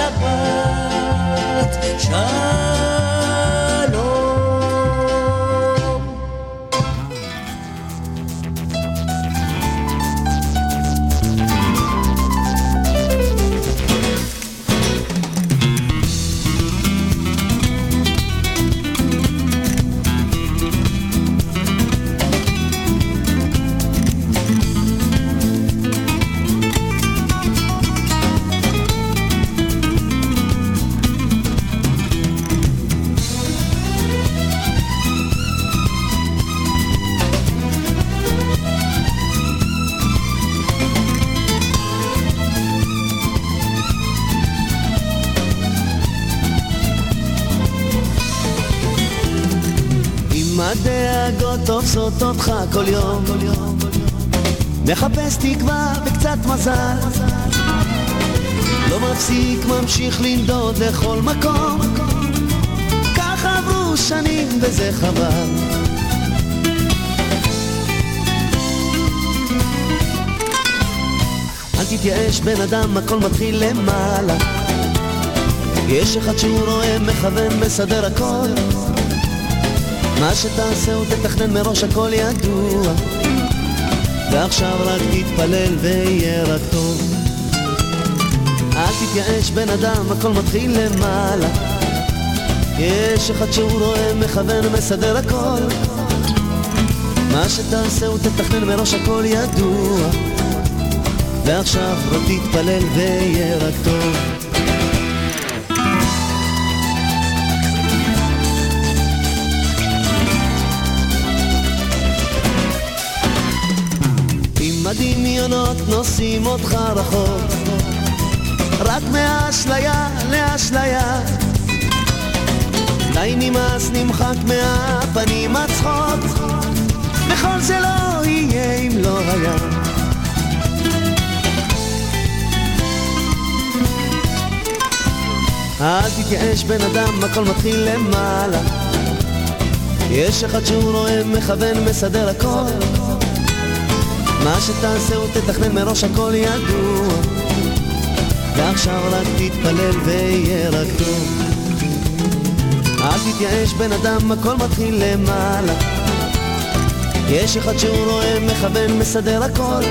הללויה שבת הדאגות תופסות אותך כל יום. מחפש תקווה וקצת מזל. לא מפסיק, ממשיך לנדוד לכל מקום. כך עברו שנים וזה חבל. אל תתייאש בן אדם, הכל מתחיל למעלה. יש אחד שהוא רואה, מכוון, מסדר הכל מה שתעשה הוא תתכנן מראש הכל ידוע ועכשיו רק תתפלל ויהיה רק טוב. אל תתייאש בן אדם, הכל מתחיל למעלה. יש אחד שהוא רואה, מכוון ומסדר הכל. מה שתעשה הוא תתכנן מראש הכל ידוע. ועכשיו רק תתפלל ויהיה רק טוב. נושאים אותך רחוק. רק מהאשליה לאשליה. די נמאס נמחק מהפנים הצחוק. וכל זה לא יהיה אם לא היה. אל תתייאש בן אדם, הכל מתחיל למעלה. יש אחד שהוא רואה, מכוון, מסדר הכל מה שתעשה הוא תתכנן מראש הכל ידוע. ועכשיו רק תתפלל ויהיה רק טוב. אל תתייאש בן אדם, הכל מתחיל למעלה. יש אחד שהוא רואה, מכוון, מסדר הכל